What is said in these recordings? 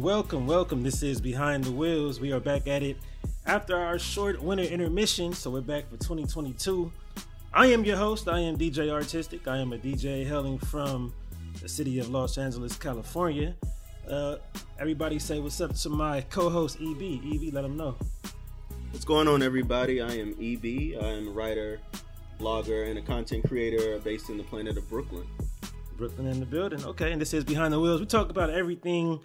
everyone. Welcome, welcome. This is Behind the Wheels. We are back at it after our short winter intermission, so we're back for 2022. I am your host. I am DJ Artistic. I am a DJ hailing from the city of Los Angeles, California. Uh, everybody say what's up to my co-host EB. EB, let them know. What's going on, everybody? I am EB. I am a writer, blogger, and a content creator based in the planet of Brooklyn. Brooklyn in the building. Okay, and this is Behind the Wheels. We talk about everything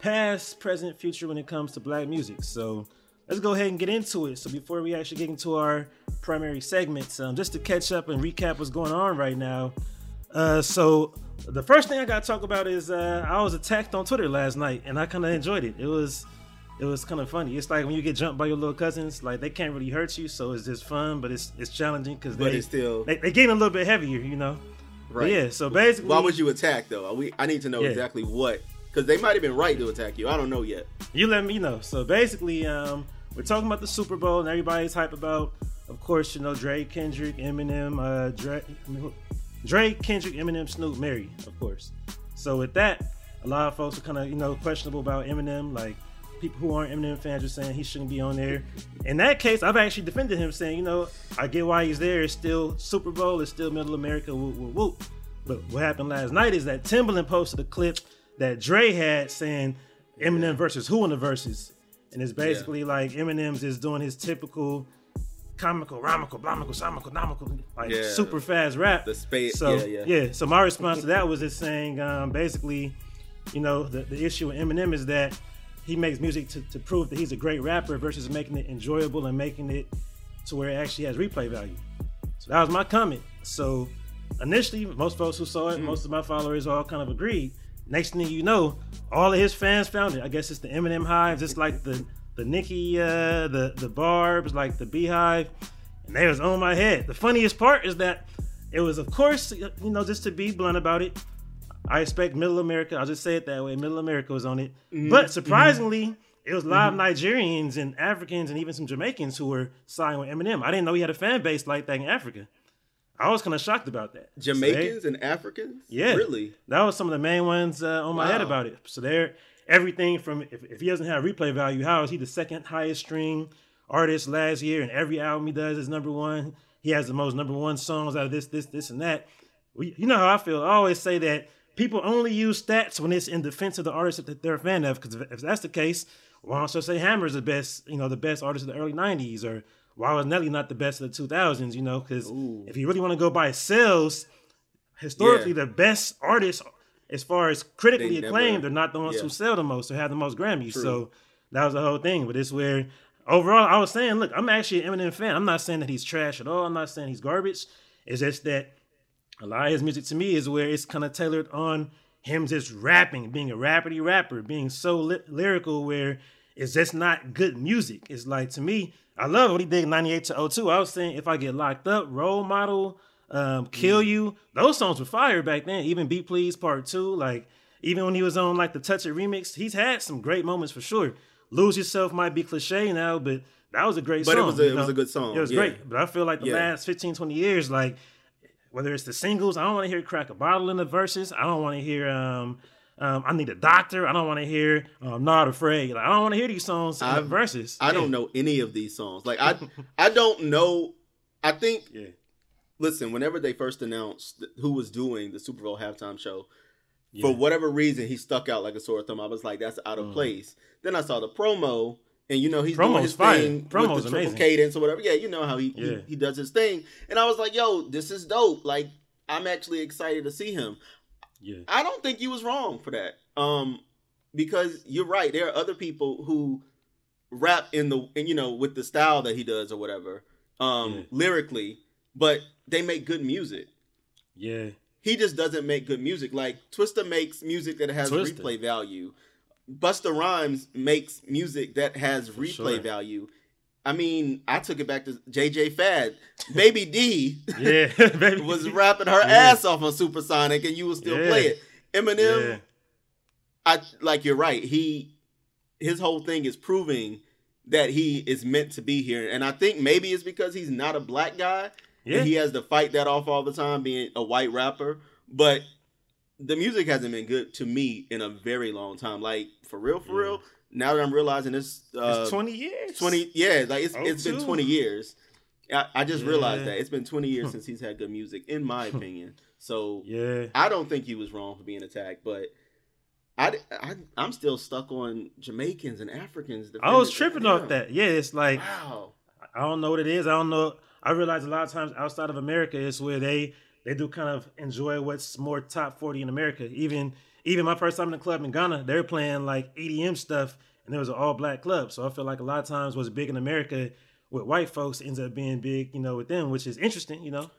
past, present, future when it comes to black music. So let's go ahead and get into it. So before we actually get into our primary segments, um, just to catch up and recap what's going on right now. Uh, so the first thing I got to talk about is uh, I was attacked on Twitter last night, and I kind of enjoyed it. It was it was kind of funny. It's like when you get jumped by your little cousins, like they can't really hurt you, so it's just fun, but it's it's challenging because they it's still they, they getting a little bit heavier, you know. Right. But yeah. So basically, why was you attacked though? We I need to know yeah. exactly what because they might have been right to attack you. I don't know yet. You let me know. So basically, um, we're talking about the Super Bowl and everybody's hype about, of course, you know, Drake, Kendrick, Eminem, uh, Drake, Drake, Kendrick, Eminem, Snoop, Mary, of course. So with that, a lot of folks are kind of you know questionable about Eminem. Like people who aren't Eminem fans are saying he shouldn't be on there. In that case, I've actually defended him, saying you know I get why he's there. It's still Super Bowl. It's still Middle America. Whoop whoop whoop. But what happened last night is that Timbaland posted a clip that Dre had saying Eminem versus who in the verses, and it's basically yeah. like Eminem's is doing his typical comical, ramical, blamical, samical, nomical, like yeah. super fast rap. The space. So yeah, yeah. yeah. So my response to that was just saying, um, basically, you know, the, the issue with Eminem is that he makes music to, to prove that he's a great rapper versus making it enjoyable and making it to where it actually has replay value. So that was my comment. So initially, most folks who saw it, mm. most of my followers all kind of agreed. Next thing you know, all of his fans found it. I guess it's the Eminem hives, just like the the Nicki, uh, the the Barb's, like the Beehive, and they was on my head. The funniest part is that it was, of course, you know, just to be blunt about it. I expect Middle America. I'll just say it that way. Middle America was on it, mm-hmm. but surprisingly, mm-hmm. it was a lot mm-hmm. of Nigerians and Africans and even some Jamaicans who were signing with Eminem. I didn't know he had a fan base like that in Africa. I was kind of shocked about that. Jamaicans so they, and Africans? Yeah. Really? That was some of the main ones uh, on my wow. head about it. So they're everything from if, if he doesn't have replay value, how is he the second highest string artist last year? And every album he does is number one. He has the most number one songs out of this, this, this, and that. We, you know how I feel. I always say that people only use stats when it's in defense of the artist that they're a fan of. Because if, if that's the case, why don't you say Hammer's the best, you know, the best artist of the early '90s, or why was Nelly not the best of the 2000s? You know, because if you really want to go by sales, historically yeah. the best artists, as far as critically they acclaimed, are not the ones yeah. who sell the most or have the most Grammys. True. So that was the whole thing. But it's where overall, I was saying, look, I'm actually an Eminem fan. I'm not saying that he's trash at all. I'm not saying he's garbage. It's just that a lot of his music to me is where it's kind of tailored on him just rapping, being a rapidy rapper, being so lyrical where it's just not good music. It's like to me, I love what he did 98 to 02. I was saying if I get locked up, role model, um, kill mm. you, those songs were fire back then. Even Beat Please Part 2, like even when he was on like the Touch It remix, he's had some great moments for sure. Lose Yourself might be cliche now, but that was a great but song. But it was a, it was a good song. It was yeah. great. But I feel like the yeah. last 15, 20 years, like whether it's the singles, I don't want to hear crack a bottle in the verses. I don't want to hear um um, I need a doctor. I don't want to hear I'm um, not afraid. Like, I don't want to hear these songs in verses. I yeah. don't know any of these songs. Like I I don't know. I think yeah. listen, whenever they first announced who was doing the Super Bowl halftime show, yeah. for whatever reason he stuck out like a sore thumb. I was like, that's out of mm. place. Then I saw the promo. And you know he's Promo's doing his fire. thing Promo's with the triple cadence or whatever. Yeah, you know how he, he he does his thing. And I was like, "Yo, this is dope! Like, I'm actually excited to see him." Yeah. I don't think you was wrong for that. Um, because you're right. There are other people who rap in the and you know with the style that he does or whatever, um, yeah. lyrically, but they make good music. Yeah. He just doesn't make good music. Like Twista makes music that has Twista. replay value. Busta Rhymes makes music that has for replay sure. value. I mean, I took it back to JJ Fad. Baby D yeah, baby. was rapping her yeah. ass off on Supersonic and you will still yeah. play it. Eminem, yeah. I like you're right. He his whole thing is proving that he is meant to be here. And I think maybe it's because he's not a black guy. Yeah. And he has to fight that off all the time being a white rapper. But the music hasn't been good to me in a very long time. Like for real, for yeah. real. Now that I'm realizing this, uh, it's twenty years. Twenty, yeah, like it's oh, it's been twenty years. I, I just yeah. realized that it's been twenty years since he's had good music, in my opinion. So yeah, I don't think he was wrong for being attacked, but I, I I'm still stuck on Jamaicans and Africans. I was tripping off that. Yeah, it's like wow. I don't know what it is. I don't know. I realize a lot of times outside of America it's where they they do kind of enjoy what's more top forty in America. Even even my first time in the club in Ghana, they're playing like EDM stuff, and there was an all black club. So I feel like a lot of times what's big in America with white folks ends up being big, you know, with them, which is interesting. You know,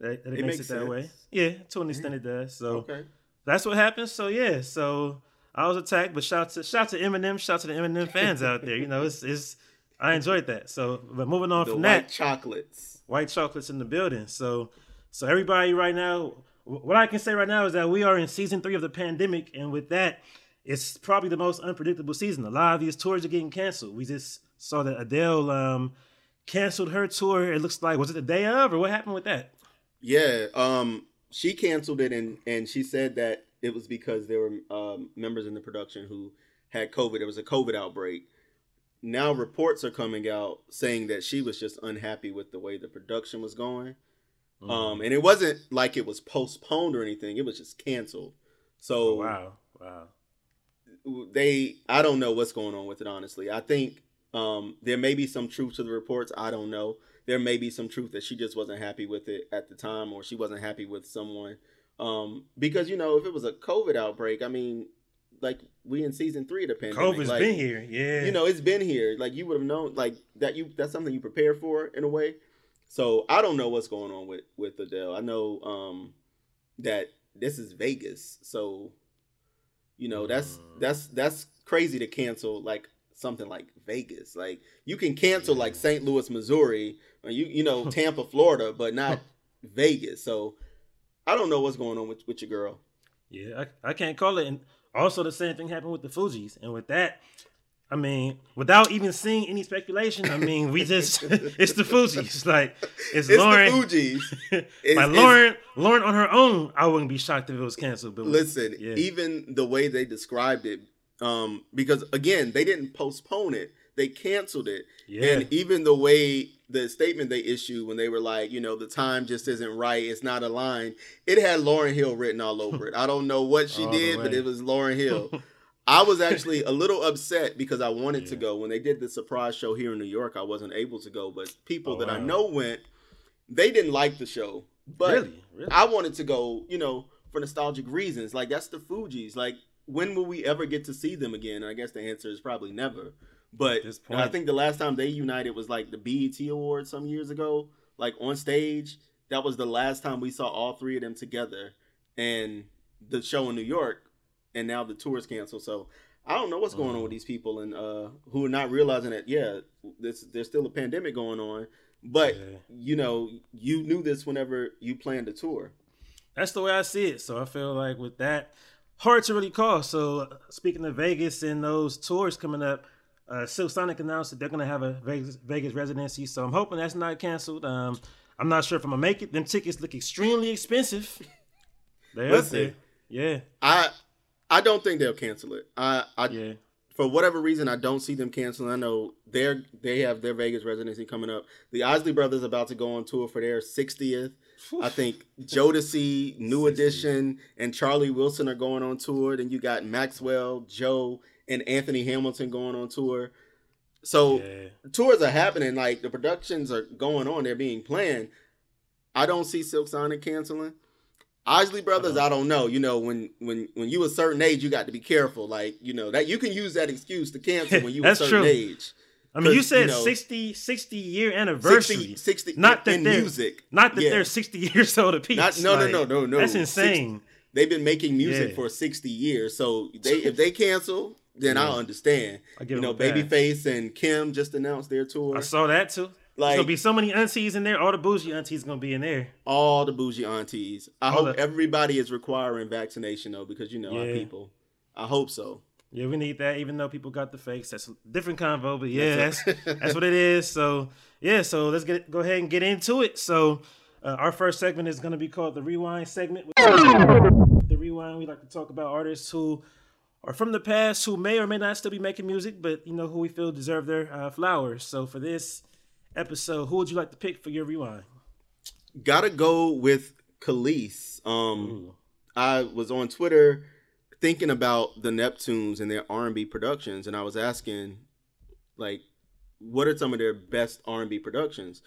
that, that it, it, makes, makes it that way. Yeah, to an extent it does. So okay. that's what happens. So yeah, so I was attacked, but shout to shout to Eminem, shout to the Eminem fans out there. You know, it's it's I enjoyed that. So, but moving on the from white that, chocolates, white chocolates in the building. So, so everybody right now, what I can say right now is that we are in season three of the pandemic, and with that, it's probably the most unpredictable season. A lot of these tours are getting canceled. We just saw that Adele um, canceled her tour. It looks like was it the day of, or what happened with that? Yeah, um, she canceled it, and and she said that it was because there were um, members in the production who had COVID. There was a COVID outbreak now reports are coming out saying that she was just unhappy with the way the production was going. Mm-hmm. Um, and it wasn't like it was postponed or anything; it was just canceled. So oh, wow, wow. They, I don't know what's going on with it. Honestly, I think um, there may be some truth to the reports. I don't know. There may be some truth that she just wasn't happy with it at the time, or she wasn't happy with someone. Um, because you know, if it was a COVID outbreak, I mean, like we in season three of the pandemic. COVID's like, been here, yeah. You know, it's been here. Like you would have known, like that. You that's something you prepare for in a way. So I don't know what's going on with with Adele. I know um that this is Vegas, so you know that's mm. that's that's crazy to cancel like something like Vegas. Like you can cancel like St. Louis, Missouri, or you you know Tampa, Florida, but not Vegas. So I don't know what's going on with with your girl. Yeah, I, I can't call it. And also, the same thing happened with the Fugees, and with that, I mean, without even seeing any speculation, I mean, we just it's the Fugees. Like it's, it's Lauryn. The Fugees. It's, Lauryn, Lauryn on her own, I wouldn't be shocked if it was canceled. But listen, yeah. even the way they described it, um, because again, they didn't postpone it; they canceled it. Yeah. And even the way the statement they issued when they were like, you know, the time just isn't right, it's not aligned. It had Lauryn Hill written all over it. I don't know what she did, but it was Lauryn Hill. I was actually a little upset because I wanted yeah. to go when they did the surprise show here in New York. I wasn't able to go, but people oh, that wow. I know went. They didn't like the show, but really? Really? I wanted to go. You know, for nostalgic reasons. Like that's the Fugees. Like when will we ever get to see them again? I guess the answer is probably never. But I think the last time they united was like the BET Awards some years ago, like on stage. That was the last time we saw all three of them together, and the show in New York, and now the tour is canceled. So I don't know what's going on with mm. these people and uh, who are not realizing that yeah, this, there's still a pandemic going on. But yeah. you know, you knew this whenever you planned the tour. That's the way I see it. So I feel like with that, hard to really call. So speaking of Vegas and those tours coming up, uh, Silk Sonic announced that they're going to have a Vegas, Vegas residency, so I'm hoping that's not canceled. Um, I'm not sure if I'm gonna make it. Them tickets look extremely expensive. They Listen, yeah. I I don't think they'll cancel it. I I yeah. For whatever reason, I don't see them canceling. I know they're they have their Vegas residency coming up. The Isley Brothers are about to go on tour for their 60th. I think Jodeci, New 60. Edition, and Charlie Wilson are going on tour. Then you got Maxwell, Joe, and Anthony Hamilton going on tour. So yeah. tours are happening, like the productions are going on, they're being planned. I don't see Silk Sonic canceling. Isley Brothers, uh-huh. I don't know. You know, when when when you a certain age, you got to be careful. Like you know that you can use that excuse to cancel when you a certain true. age. I mean, you said you know, 60, 60 year anniversary. 60, 60 not that in music. Not that yeah. they're 60 years old apiece. Not, no, like, no, no, no, no. That's insane. 60, they've been making music yeah. for 60 years. So they if they cancel, then yeah. I'll understand. I you know, Babyface and Kim just announced their tour. I saw that too. Like, There'll be so many aunties in there. All the bougie aunties gonna be in there. All the bougie aunties. I all hope the... everybody is requiring vaccination though, because you know yeah. our people. I hope so. Yeah, we need that. Even though people got the fakes, that's a different convo. But yeah, that's that's what it is. So yeah, so let's get go ahead and get into it. So uh, our first segment is gonna be called the rewind segment. The Rewind, we like to talk about artists who are from the past who may or may not still be making music, but you know who we feel deserve their uh, flowers. So for this episode, who would you like to pick for your Rewind? Gotta go with Kelis. Um, Ooh. I was on Twitter thinking about the Neptunes and their R and B productions, and I was asking, like, what are some of their best R and B productions?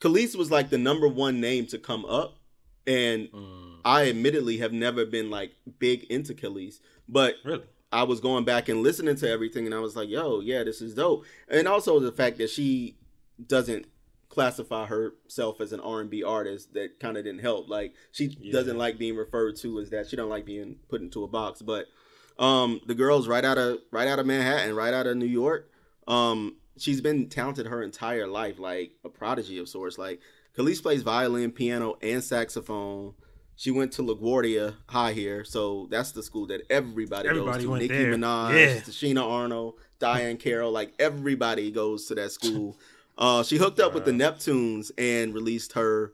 Kelis was like the number one name to come up, and mm. I admittedly have never been like big into Kelis, but really? I was going back and listening to everything, and I was like, "Yo, yeah, this is dope." And also the fact that she doesn't classify herself as an R&B artist that kind of didn't help. Like she yeah. doesn't like being referred to as that. She don't like being put into a box. But um, the girl's right out of right out of Manhattan, right out of New York. Um, she's been talented her entire life, like a prodigy of sorts. Like Kelis plays violin, piano, and saxophone. She went to LaGuardia High here, so that's the school that everybody, everybody goes to. Nicki there. Minaj, yeah. Tichina Arnold, Diahann Carroll, like everybody goes to that school. Uh, she hooked up with the Neptunes and released her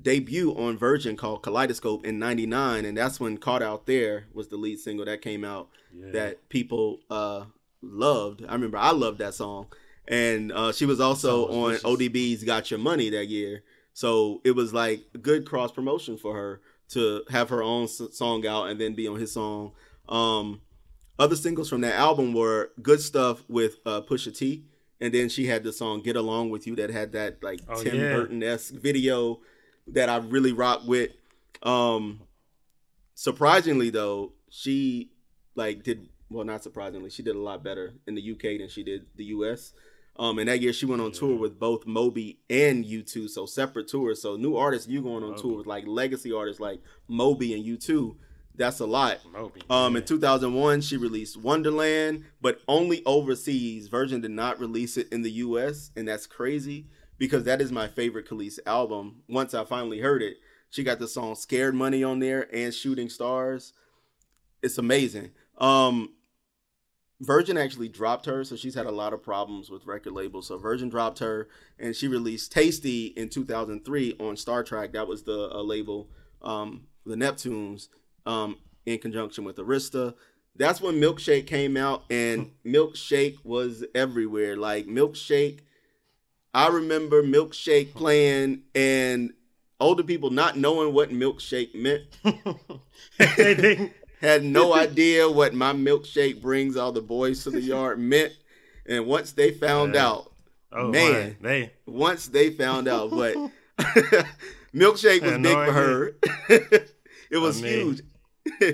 debut on Virgin called Kaleidoscope in '99, and that's when "Caught Out There" was the lead single that came out yeah. that people uh, loved. I remember I loved that song, and uh, she was also on vicious. ODB's "Got Your Money" that year. So it was like good cross promotion for her to have her own song out and then be on his song. Um, other singles from that album were "Good Stuff" with uh, Pusha T and then she had the song "Get Along with You" that had that like oh, Tim yeah. Burton esque video that I really rock with. Um, surprisingly though, she like did well. Not surprisingly, she did a lot better in the UK than she did the US. Um, and that year she went on tour with both Moby and U2, so separate tours. So new artists, you going on Moby. tour with like legacy artists like Moby and U2 that's a lot. Um, in 2001, she released Wonderland, but only overseas. Virgin did not release it in the U.S., and that's crazy because that is my favorite Kelis album. Once I finally heard it, she got the song "Scared Money" on there and "Shooting Stars." It's amazing. Um, Virgin actually dropped her, so she's had a lot of problems with record labels. So Virgin dropped her, and she released "Tasty" in 2003 on Star Trak. That was the uh, label, um, the Neptunes um, in conjunction with Arista. That's when Milkshake came out, and Milkshake was everywhere. Like Milkshake, I remember Milkshake playing, and older people not knowing what Milkshake meant. had no idea what my milkshake brings all the boys to the yard meant. And once they found out, oh, man, they once they found out what milkshake was big no for her. it was I mean, huge.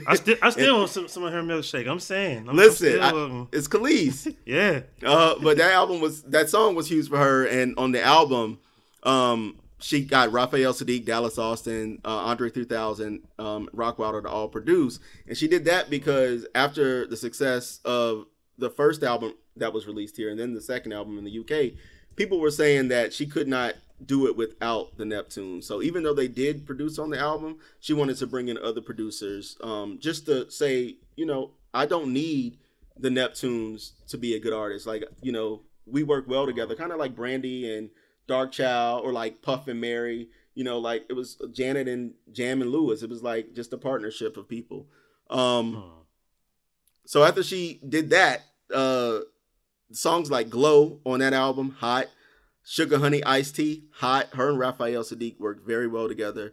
I still, I still want some, some of her milkshake. I'm saying. I'm, listen, I'm still, I, it's Kelis. yeah. Uh, but that album was that song was huge for her, and on the album, um, she got Raphael Saadiq, Dallas Austin, uh, Andre 3000, um, Rockwilder to all produce, and she did that because after the success of the first album that was released here, and then the second album in the UK, people were saying that she could not do it without the Neptune. So even though they did produce on the album, she wanted to bring in other producers um, just to say, you know, I don't need the Neptunes to be a good artist. Like, you know, we work well together, kind of like Brandy and Dark Darkchild or like Puff and Mary. You know, like it was Janet and Jam and Lewis. It was like just a partnership of people. Um, So after she did that, uh, songs like Glow on that album, Hot, Sugar Honey Iced Tea, hot. Her and Raphael Saadiq worked very well together.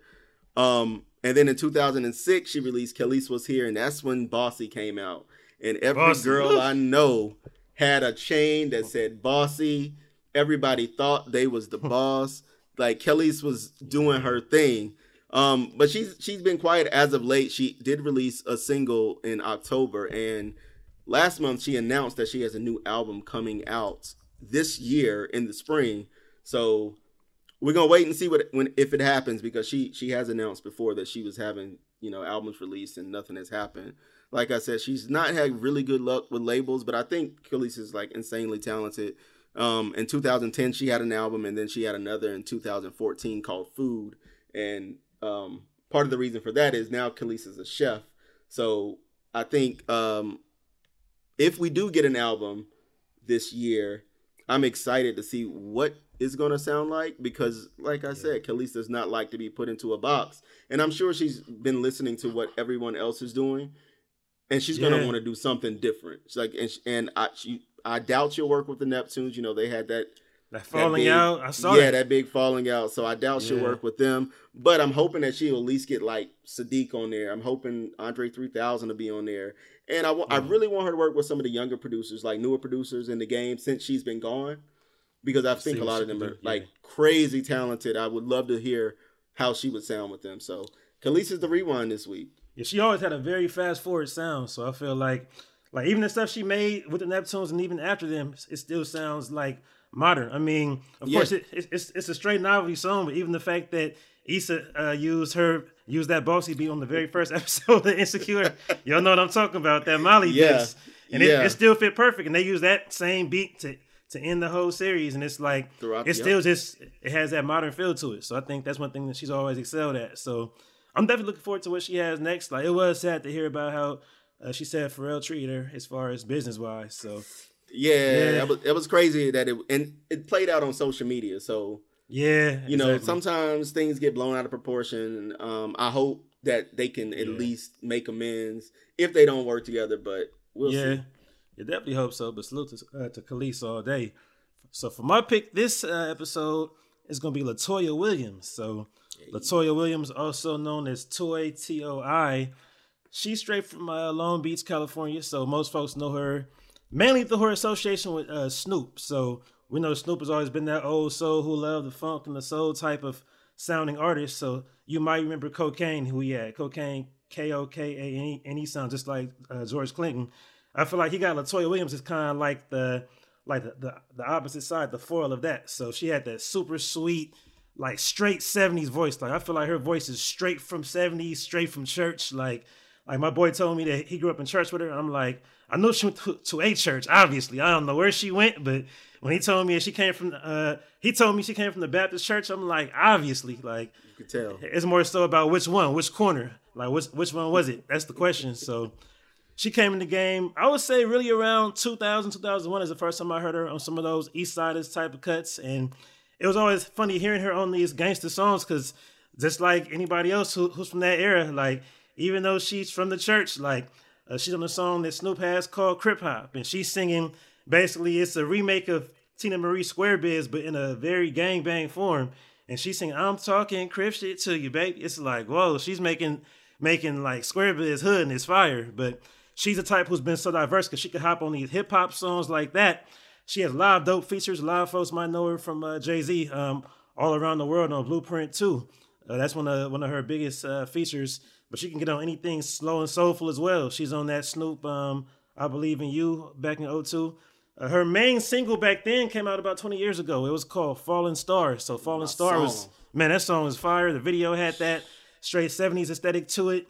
Um, and then in 2006, she released Kelis Was Here, and that's when Bossy came out. And every Bossy. girl I know had a chain that said Bossy. Everybody thought they was the boss. Like Kelis was doing her thing. Um, but she's she's been quiet as of late. She did release a single in October, and last month she announced that she has a new album coming out this year in the spring. So we're gonna wait and see what when if it happens because she she has announced before that she was having you know albums released and nothing has happened. Like I said, she's not had really good luck with labels, but I think Kelis is like insanely talented. Um, in 2010, she had an album, and then she had another in 2014 called Food. And um, part of the reason for that is now Kelis is a chef. So I think um, if we do get an album this year, I'm excited to see what is going to sound like because, like I yeah. said, Kelis does not like to be put into a box, and I'm sure she's been listening to what everyone else is doing, and she's yeah. going to want to do something different. It's like, and, and I, she, I doubt she'll work with the Neptunes. You know, they had that that falling that big, out. I saw it. yeah, that. that big falling out. So I doubt yeah. she'll work with them. But I'm hoping that she'll at least get like Saadiq on there. I'm hoping Andre 3000 will be on there. And I, w- I mm. really want her to work with some of the younger producers, like newer producers in the game since she's been gone. Because I think a lot of them are like crazy talented. I would love to hear how she would sound with them. So Kelis is the rewind this week. Yeah, she always had a very fast forward sound. So I feel like like even the stuff she made with the Neptunes and even after them, it still sounds like modern. I mean, of yeah. course, it, it's it's a straight novelty song, but even the fact that Issa uh, used her used that bossy beat on the very first episode of Insecure, y'all know what I'm talking about. That Molly yeah. And yeah. it, it, still fit perfect. And they use that same beat to to end the whole series, and it's like Throughout, it's still just it has that modern feel to it. So I think that's one thing that she's always excelled at. So I'm definitely looking forward to what she has next. Like it was sad to hear about how. Uh, she said Pharrell treated her as far as business wise. So yeah, yeah. It, was, it was crazy that it and it played out on social media. So yeah, you know, sometimes things get blown out of proportion. Um, I hope that they can at yeah. least make amends if they don't work together. But we'll yeah, see. you definitely hope so. But salute to, uh, to Kelis all day. So for my pick this uh, episode is going to be Latoya Williams. So hey. Latoya Williams, also known as Toy T O I, she's straight from uh, Long Beach, California. So most folks know her mainly through her association with uh, Snoop. So we know Snoop has always been that old soul who loved the funk and the soul type of sounding artist. So you might remember Kokane, who he had. Kokane, K O K A N E, sounds just like uh, George Clinton. I feel like he got Latoya Williams is kind of like the like the, the, the opposite side, the foil of that. So she had that super sweet, like straight '70s voice. Like I feel like her voice is straight from '70s, straight from church. Like like my boy told me that he grew up in church with her. I'm like, I know she went to, to, a church. Obviously, I don't know where she went, but when he told me she came from, uh, he told me she came from the Baptist church. I'm like, obviously, like you could tell. It's more so about which one, which corner, like which which one was it? That's the question. So she came in the game. I would say really around 2000, 2001 is the first time I heard her on some of those Eastsidaz type of cuts, and it was always funny hearing her on these gangster songs because just like anybody else who, who's from that era, like even though she's from the church, like uh, she's on a song that Snoop has called Crip Hop, and she's singing. Basically, it's a remake of Teena Marie Square Biz, but in a very gang bang form. And she's saying, "I'm talking crip shit to you, baby." It's like, whoa, she's making making like Square Biz hood and it's fire. But she's the type who's been so diverse because she could hop on these hip hop songs like that. She has a lot of dope features. A lot of folks might know her from uh, Jay Z um, all around the world on Blueprint too. Uh, that's one of one of her biggest uh, features but she can get on anything slow and soulful as well. She's on that Snoop, um, I Believe in You back in 02. Uh, her main single back then came out about 20 years ago. It was called Falling Star. So Falling My Star song. was, man, that song was fire. The video had that straight 70s aesthetic to it.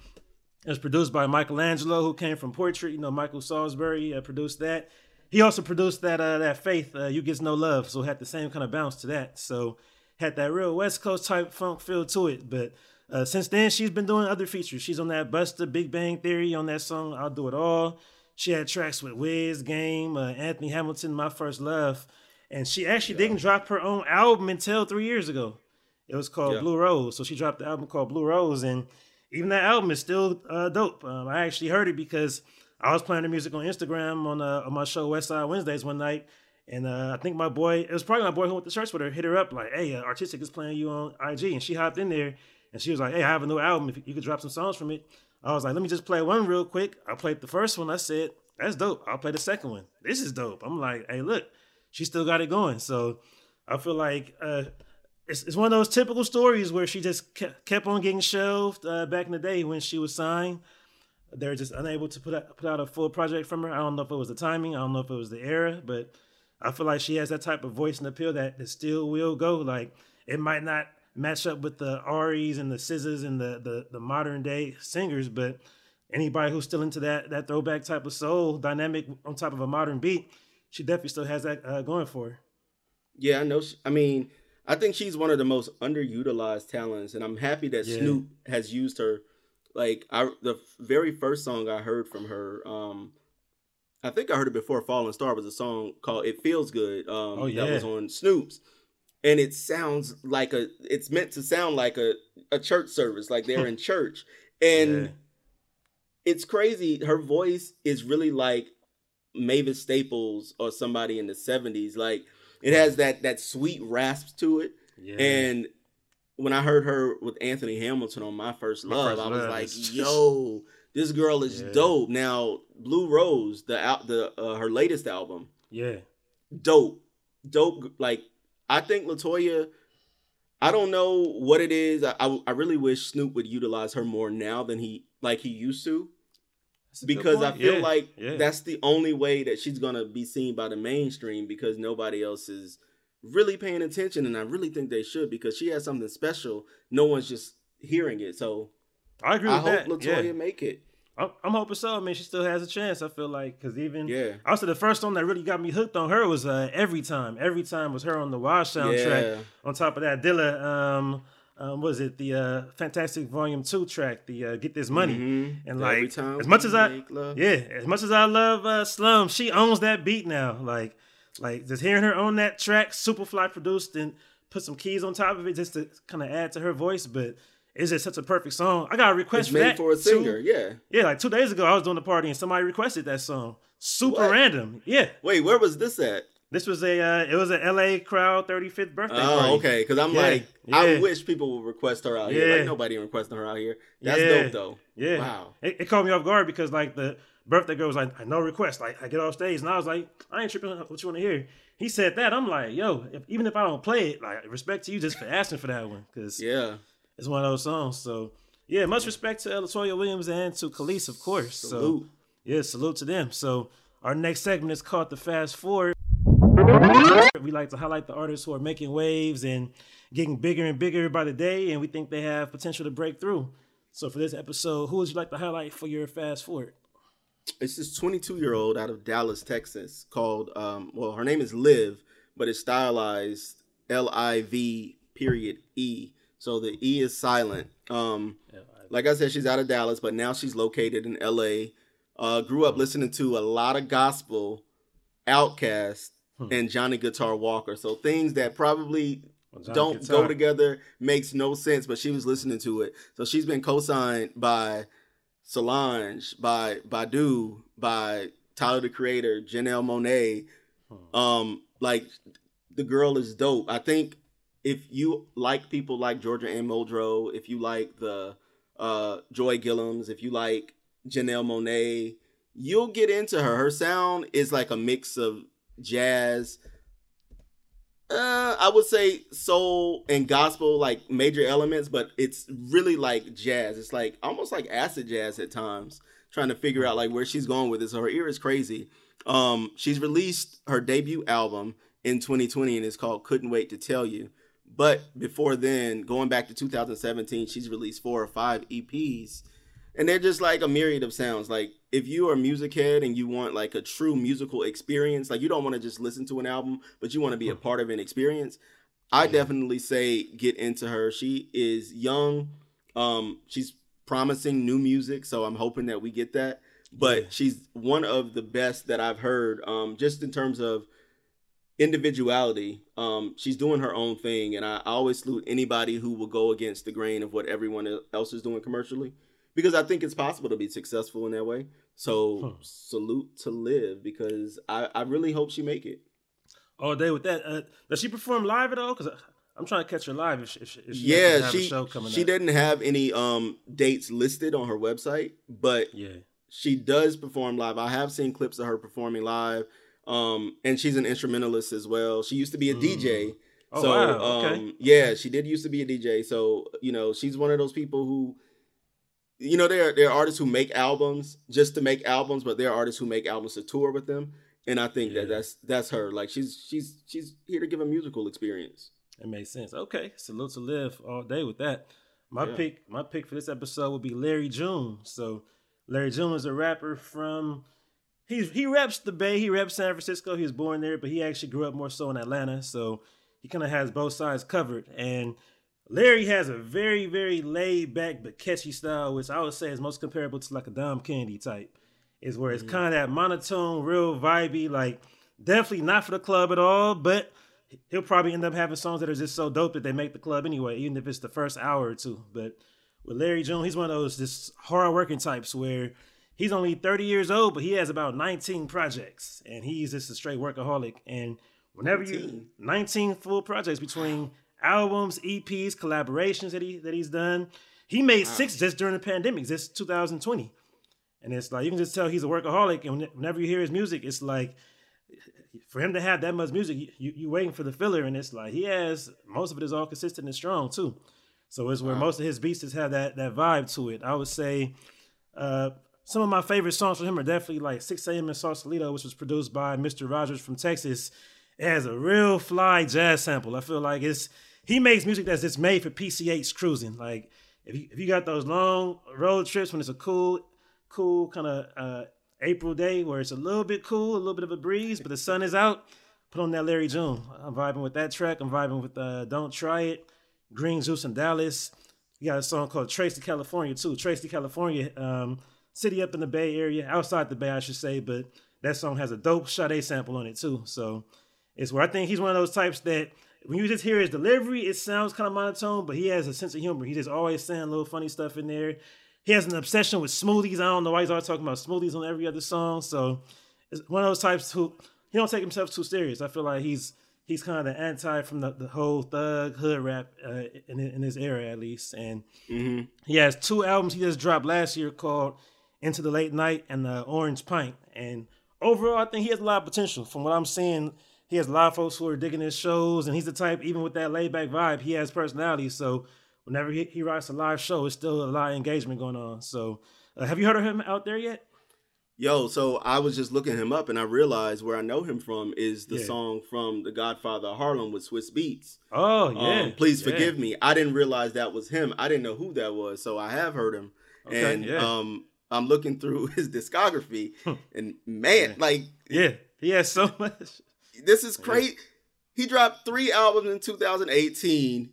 It was produced by Michelangelo, who came from Portrait. You know, Michael Saulsberry uh, produced that. He also produced that uh, that Faith, uh, You Gets No Love, so it had the same kind of bounce to that. So had that real West Coast type funk feel to it. But uh, since then, she's been doing other features. She's on that Busta Big Bang Theory on that song I'll Do It All. She had tracks with Wiz, Game, uh, Anthony Hamilton, My First Love. And she actually yeah. didn't drop her own album until three years ago. It was called yeah. Blue Rose. So she dropped the album called Blue Rose. And even that album is still uh, dope. Um, I actually heard it because I was playing the music on Instagram on, uh, on my show West Side Wednesdays one night. And uh, I think my boy, it was probably my boy who went to church with her, hit her up like, hey, uh, Artistic is playing you on IG. And she hopped in there and she was like, "Hey, I have a new album. If you could drop some songs from it." I was like, "Let me just play one real quick." I played the first one. I said, "That's dope." I'll play the second one. This is dope. I'm like, "Hey, look, she still got it going." So I feel like uh, it's it's one of those typical stories where she just kept on getting shelved uh, back in the day when she was signed. They're just unable to put out, put out a full project from her. I don't know if it was the timing. I don't know if it was the era, but I feel like she has that type of voice and appeal that, that still will go. Like it might not match up with the Aries and the SZAs and the, the the modern day singers, but anybody who's still into that that throwback type of soul dynamic on top of a modern beat, she definitely still has that uh, going for her. Yeah, I know. She, I mean, I think she's one of the most underutilized talents, and I'm happy that yeah. Snoop has used her. Like I, the very first song I heard from her, um, I think I heard it before. Falling Star was a song called "It Feels Good." Um, oh yeah, that was on Snoop's and it sounds like a it's meant to sound like a, a church service like they're in church and yeah. it's crazy her voice is really like mavis staples or somebody in the 70s like it has that that sweet rasp to it yeah. and when i heard her with anthony hamilton on my first love my first i was love. like yo this girl is yeah. dope now blue rose the out the uh, her latest album yeah dope dope like I think Latoya. I don't know what it is. I, I, I really wish Snoop would utilize her more now than he like he used to. Because I feel yeah, like yeah. that's the only way that she's gonna be seen by the mainstream because nobody else is really paying attention, and I really think they should because she has something special. No one's just hearing it. So I agree. I hope that. Latoya yeah. make it. I'm, I'm hoping so. I mean, she still has a chance. I feel like because even yeah, also the first song that really got me hooked on her was uh, "Every Time." Every time was her on the Wild soundtrack. Yeah. On top of that, Dilla, um, um, was it the uh, Fantastic Volume Two track, the uh, "Get This Money," mm-hmm. and like as much as I, love. yeah, as much as I love uh, Slum, she owns that beat now. Like, like just hearing her on that track, Superfly produced and put some keys on top of it just to kind of add to her voice, but is it such a perfect song? I got a request it's for that for a singer. Too. Yeah, yeah. Like two days ago, I was doing a party and somebody requested that song. Super what? random. Yeah. Wait, where was this at? This was a uh, it was an LA crowd 35th birthday. Oh, party. okay. Because I'm yeah, like, yeah. I wish people would request her out here. Like nobody requesting her out here. That's yeah. dope though. Yeah. Wow. It, it, caught me off guard because like the birthday girl was like, no request. Like I get off stage and I was like, I ain't tripping. What you want to hear? He said that. I'm like, yo, if, even if I don't play it, like respect to you just for asking for that one because yeah, it's one of those songs. So yeah, much respect to Latoya Williams and to Kelis, of course. Salute. So, yeah, salute to them. So, our next segment is called the Fast Forward. We like to highlight the artists who are making waves and getting bigger and bigger by the day, and we think they have potential to break through. So, for this episode, who would you like to highlight for your Fast Forward? It's this 22 year old out of Dallas, Texas, called, um, well, her name is Liv, but it's stylized L I V period E. So the E is silent. Um, like I said, she's out of Dallas, but now she's located in L.A. Uh, grew up listening to a lot of gospel, Outkast, hmm. and Johnny Guitar Walker. So things that probably well, don't Guitar. go together makes no sense. But she was listening to it, so she's been co-signed by Solange, by Badu, by Tyler the Creator, Janelle Monáe. Hmm. Um, like the girl is dope. I think if you like people like Georgia Anne Muldrow, if you like the uh, Joy Gillums, if you like Janelle Monáe, you'll get into her. Her sound is like a mix of jazz, uh, I would say soul and gospel, like major elements, but it's really like jazz. It's like almost like acid jazz at times. Trying to figure out like where she's going with this. So her ear is crazy. Um, she's released her debut album in 2020 and it's called Couldn't Wait to Tell You. But before then, going back to 2017, she's released four or five EPs. And they're just like a myriad of sounds. Like if you are a music head and you want like a true musical experience, like you don't want to just listen to an album, but you want to be a hmm. part of an experience, I definitely say get into her. She is young. Um, she's promising new music, so I'm hoping that we get that. But yeah. she's one of the best that I've heard, um, just in terms of individuality. Um, she's doing her own thing, and I, I, always salute anybody who will go against the grain of what everyone else is doing commercially, because I think it's possible to be successful in that way. So huh. salute to Liv because I, I really hope she make it. All day with that. Uh, does she perform live at all? Because I'm trying to catch her live. If she, if she, if she yeah, she she up. didn't have any um dates listed on her website, but yeah, she does perform live. I have seen clips of her performing live. Um, and she's an instrumentalist as well. She used to be a mm. DJ. Oh, so wow. okay. um, yeah, she did used to be a DJ. So, you know, she's one of those people who you know, there are, there are artists who make albums just to make albums, but there are artists who make albums to tour with them. And I think yeah. that that's that's her. Like she's she's she's here to give a musical experience. It makes sense. Okay, salute to Liv all day with that. My yeah. pick, my pick for this episode would be Larry June. So, Larry June is a rapper from he he reps the Bay. He reps San Francisco. He was born there, but he actually grew up more so in Atlanta. So he kind of has both sides covered. And Larry has a very very laid back but catchy style, which I would say is most comparable to like a Dom Kennedy type. Is where it's mm-hmm. kind of that monotone, real vibey, like definitely not for the club at all, but he'll probably end up having songs that are just so dope that they make the club anyway, even if it's the first hour or two. But with Larry June, he's one of those just hard working types where he's only 30 years old, but he has about 19 projects, and he's just a straight workaholic. And whenever 19. you 19 full projects between albums, EPs, collaborations that he that he's done, he made wow. six just during the pandemic, just 2020. And it's like you can just tell he's a workaholic. And whenever you hear his music, it's like for him to have that much music, you you waiting for the filler, and it's like he has most of it is all consistent and strong too. So it's where wow. most of his beats have that that vibe to it. I would say uh, some of my favorite songs from him are definitely like 6 a.m. in Sausalito, which was produced by Mr. Rogers from Texas. It has a real fly jazz sample. I feel like it's he makes music that's just made for PCH cruising. Like if you if you got those long road trips when it's a cool, cool kind of uh, April day where it's a little bit cool, a little bit of a breeze, but the sun is out, put on that Larry June. I'm vibing with that track. I'm vibing with uh, Don't Try It, Green Juice in Dallas. You got a song called Tracy, California too. Tracy, California, um, city up in the Bay Area, outside the Bay, I should say, but that song has a dope Sade sample on it too. So it's where I think he's one of those types that when you just hear his delivery, it sounds kind of monotone, but he has a sense of humor. He just always saying little funny stuff in there. He has an obsession with smoothies. I don't know why he's always talking about smoothies on every other song. So it's one of those types who he don't take himself too serious. I feel like he's he's kind of the anti from the, the whole thug hood rap uh, in in his era at least. And mm-hmm. he has two albums he just dropped last year called Into the Late Night and the Orange Print. And overall, I think he has a lot of potential. From what I'm seeing, he has a lot of folks who are digging his shows, and he's the type, even with that laid back vibe, he has personality. So whenever he, he writes a live show, it's still a lot of engagement going on. So uh, have you heard of him out there yet? Yo, so I was just looking him up and I realized where I know him from is the yeah. song from The Godfather of Harlem with Swizz Beatz. Oh, yeah. Um, please yeah. forgive me. I didn't realize that was him. I didn't know who that was. So I have heard him. Okay, and yeah. um, I'm looking through his discography and man, like. Yeah, he has so much. This is crazy. He dropped three albums in 2018,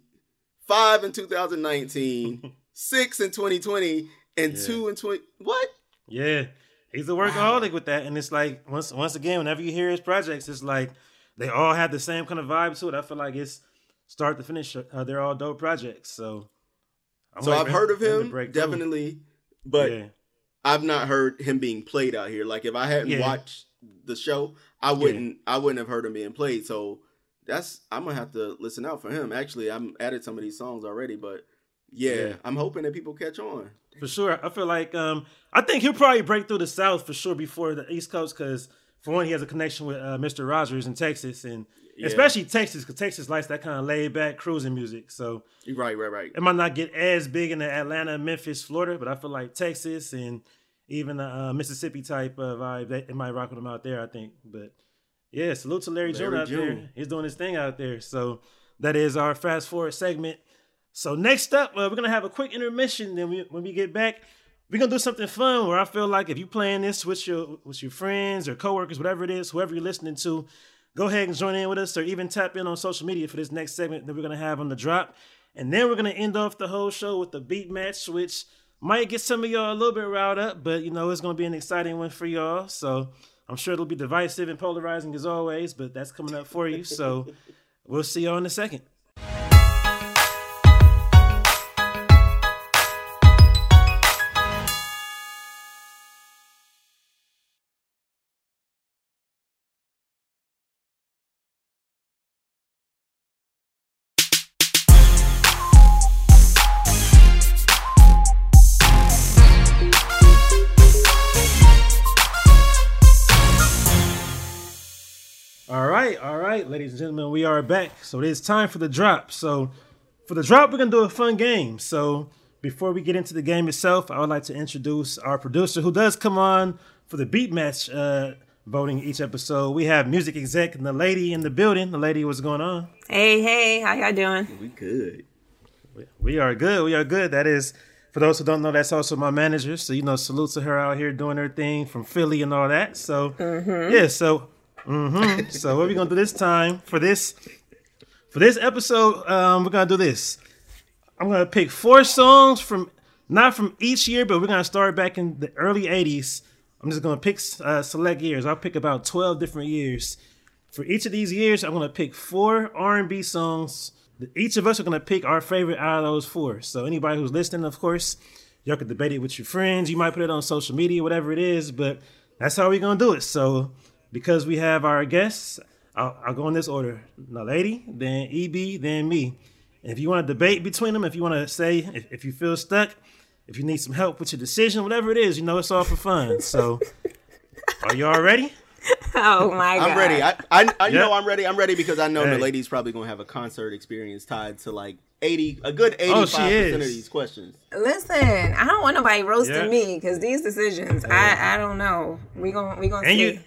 five in 2019, six in 2020, and yeah. two in 20. What? Yeah, he's a workaholic wow. with that, and it's like once once again, whenever you hear his projects, it's like they all have the same kind of vibe to it. I feel like it's start to finish, uh, they're all dope projects. So, I'm so I've heard of him definitely, but yeah. I've not heard him being played out here. Like if I hadn't yeah. watched the show, I wouldn't yeah. I wouldn't have heard him being played. So that's I'm gonna have to listen out for him. Actually, I'm added some of these songs already, but yeah, yeah, I'm hoping that people catch on. For sure, I feel like um, I think he'll probably break through the South for sure before the East Coast because for one, he has a connection with uh, Mr. Rogers in Texas, and yeah. especially Texas because Texas likes that kind of laid back cruising music. So right, right, right. It might not get as big in the Atlanta, Memphis, Florida, but I feel like Texas and even the uh, Mississippi type of vibe. They, it might rock with him out there, I think. But yeah, salute to Larry, Larry June out June. there. He's doing his thing out there. So that is our fast forward segment. So next up, uh, we're gonna have a quick intermission. Then we, when we get back, we're gonna do something fun where I feel like if you playing this with your with your friends or coworkers, whatever it is, whoever you're listening to, go ahead and join in with us or even tap in on social media for this next segment that we're gonna have on the drop. And then we're gonna end off the whole show with the beat match, which might get some of y'all a little bit riled up, but you know, it's gonna be an exciting one for y'all. So I'm sure it'll be divisive and polarizing as always, but that's coming up for you. So we'll see y'all in a second. Ladies and gentlemen, we are back. So it is time for the drop. So for the drop, we're gonna do a fun game. So before we get into the game itself, I would like to introduce our producer who does come on for the beat match uh, voting each episode. We have music exec and the lady in the building. The lady, what's going on? Hey, hey, how y'all doing? We good. We are good. We are good. That is for those who don't know, that's also my manager. So you know, salute to her out here doing her thing from Philly and all that. So mm-hmm. yeah, so Mm-hmm. so what are we gonna do this time for this for this episode? Um, we're gonna do this. I'm gonna pick four songs from not from each year, but we're gonna start back in the early '80s. I'm just gonna pick uh, select years. I'll pick about 12 different years for each of these years, I'm gonna pick four R&B songs. Each of us are gonna pick our favorite out of those four. So anybody who's listening, of course, y'all can debate it with your friends. You might put it on social media, whatever it is. But that's how we're gonna do it. So because we have our guests, I'll, I'll go in this order: Nalady, then EB, then me. And if you want to debate between them, if you want to say if, if you feel stuck, if you need some help with your decision, whatever it is, you know it's all for fun. So, are you all ready? Oh my god! I'm ready. I, I, I yep. know I'm ready. I'm ready because I know hey. the lady's probably gonna have a concert experience tied to like eighty, a good oh, eighty-five oh, percent of these questions. Listen, I don't want nobody roasting yep. me because these decisions, I, I don't know. We gonna we gonna and see. You,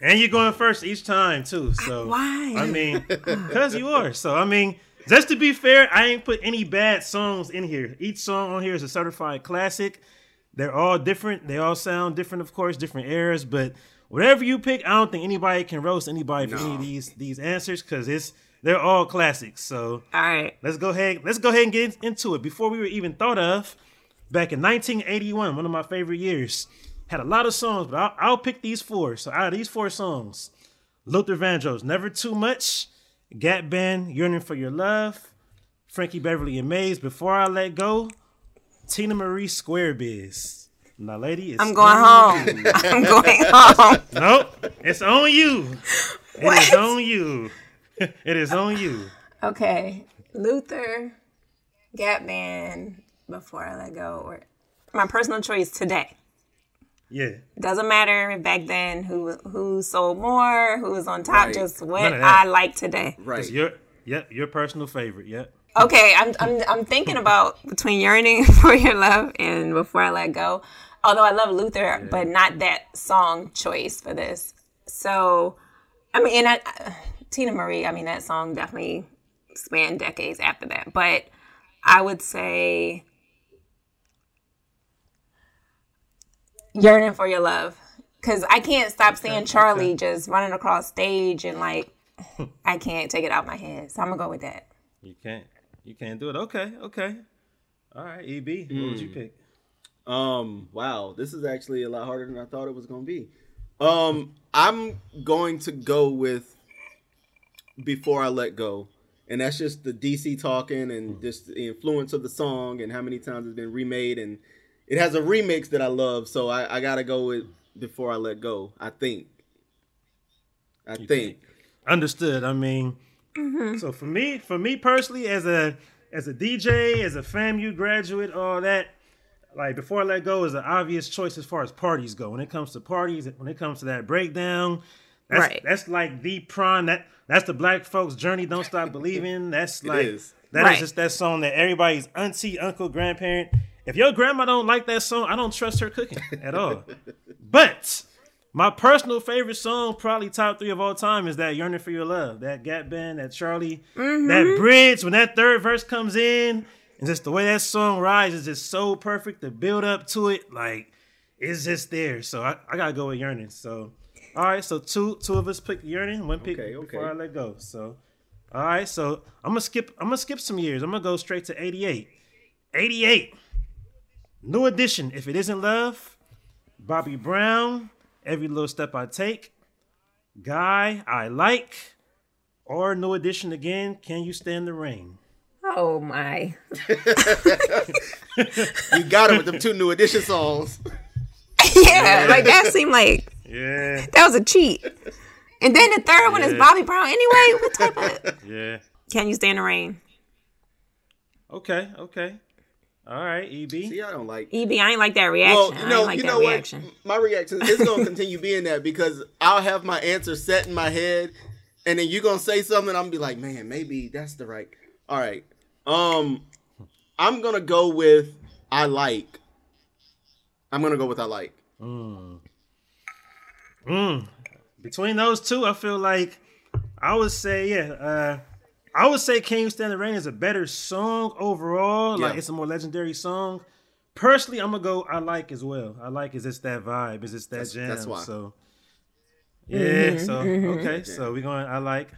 and you're going first each time too. So why? I mean, because you are. So I mean, just to be fair, I ain't put any bad songs in here. Each song on here is a certified classic. They're all different. They all sound different, of course, different eras. But whatever you pick, I don't think anybody can roast anybody for no. any of these these answers because it's they're all classics. So all right, let's go ahead. Let's go ahead and get into it. Before we were even thought of, back in 1981, one of my favorite years, had a lot of songs, but I'll, I'll pick these four. So out of these four songs, Luther Vandross, Never Too Much. Gap Band, Yearning for Your Love, Frankie Beverly and Maze, Before I Let Go, Teena Marie Square Biz. Now, lady, is. I'm going home. I'm going home. Nope, it's on you. What? It is on you. it is on you. Okay, Luther, Gap Band, Before I Let Go, or my personal choice today. Yeah. Doesn't matter back then who who sold more, who was on top, right. just what I like today. Right. Just your yep, your personal favorite. Yep. Okay, I'm I'm I'm thinking about between yearning for your love and before I let go. Although I love Luther, yeah. but not that song choice for this. So, I mean, and I, uh, Teena Marie. I mean, that song definitely spanned decades after that. But I would say yearning for your love because I can't stop okay, seeing Charlie okay. just running across stage and like I can't take it out my head. So I'm gonna go with that. You can't. You can't do it. Okay. Okay. All right. Eb, mm. what would you hmm. pick? Um. Wow. This is actually a lot harder than I thought it was gonna be. Um. I'm going to go with before I let go. And that's just the DC talking and hmm. just the influence of the song and how many times it's been remade and it has a remix that I love, so I, I gotta go with before I let go. I think. I you think. Understood. I mean, mm-hmm. so for me, for me personally, as a as a DJ, as a FAMU graduate, all that, like before I let go is an obvious choice as far as parties go. When it comes to parties, when it comes to that breakdown, that's right. that's like the prime. That that's the black folks' journey. Don't stop believing. That's like that right. is just that song that everybody's auntie, uncle, grandparent if your grandma don't like that song, I don't trust her cooking at all. but my personal favorite song, probably top three of all time, is that "Yearning for Your Love." That Gap Band, that Charlie, mm-hmm. that bridge when that third verse comes in, and just the way that song rises is just so perfect. The build up to it, like it's just there. So I, I gotta go with "Yearning." So all right, so two two of us picked "Yearning," one pick okay, okay. before I let go. So all right, so I'm gonna skip. I'm gonna skip some years. I'm gonna go straight to '88. '88. New edition, if it isn't love, Bobby Brown, every little step I take, Guy I like, or new edition again, Can You Stand the Rain? Oh my. you got it with them two new edition songs. yeah, yeah, like that seemed like Yeah. That was a cheat. And then the third yeah. one is Bobby Brown. Anyway, what type of Yeah. Can you stand the rain? Okay, okay. All right, EB. See, I don't like EB. I ain't like that reaction. Well, you know, like you know what? Reaction. My reaction is going to continue being that because I'll have my answer set in my head, and then you're gonna say something. I'm gonna be like, man, maybe that's the right. All right. Um, I'm gonna go with I like. I'm gonna go with I like. Mm. Mm. Between those two, I feel like I would say yeah. Uh, I would say Can You Stand the Rain is a better song overall. Yeah. Like it's a more legendary song. Personally, I'm gonna go. I like as well. I like is it's that vibe. Is it's that that's, jam? That's why. So yeah. Mm-hmm. So mm-hmm. okay. So we're going. I like.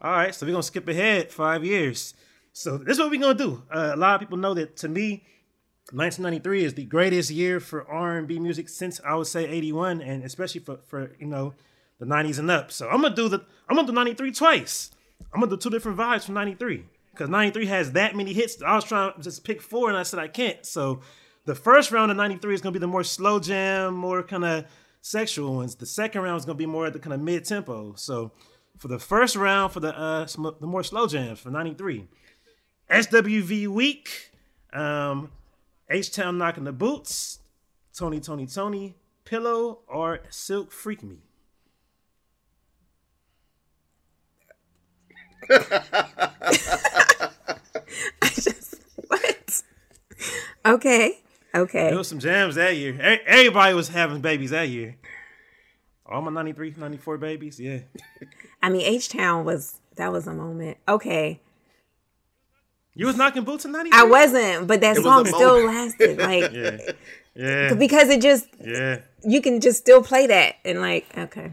All right. So we're gonna skip ahead five years. So this is what we're gonna do. Uh, a lot of people know that to me, 1993 is the greatest year for R&B music since I would say 81, and especially for for you know the '90s and up. So I'm gonna do the I'm gonna do '93 twice. I'm gonna do two different vibes from '93 because '93 has that many hits. I was trying to just pick four, and I said I can't. So the first round of '93 is gonna be the more slow jam, more kind of sexual ones. The second round is gonna be more at the kind of mid tempo. So for the first round, for the uh the more slow jams for '93, SWV Weak, um, H Town knocking the boots, Tony Tony Tony, Pillow, or Silk Freak Me. I just what? Okay. Okay. There was some jams that year. Everybody was having babies that year. All my 93, 94 babies, yeah. I mean, H Town was that was a moment. Okay. You was knocking boots in 93? I wasn't, but that it song still lasted. Like Yeah. Yeah. Because it just Yeah. You can just still play that and like, okay.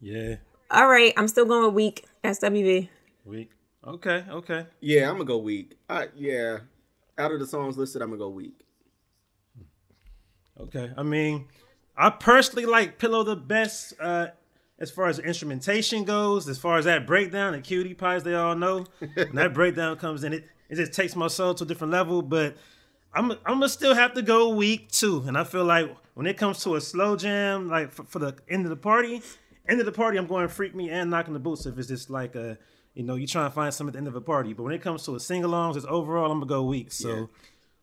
Yeah. All right, I'm still going with weak. SWV. Weak. Okay, okay. Yeah, I'm gonna go weak. I yeah. Out of the songs listed, I'm gonna go weak. Okay. I mean, I personally like Pillow the best uh as far as instrumentation goes, as far as that breakdown, the cutie pies they all know. when that breakdown comes in, it it just takes my soul to a different level. But I'm I'm gonna still have to go weak too. And I feel like when it comes to a slow jam, like for, for the end of the party, end of the party, I'm going to freak me and knocking the boots if it's just like a you know, you trying to find some at the end of a party. But when it comes to a sing alongs, it's overall, I'm gonna go weak. So yeah.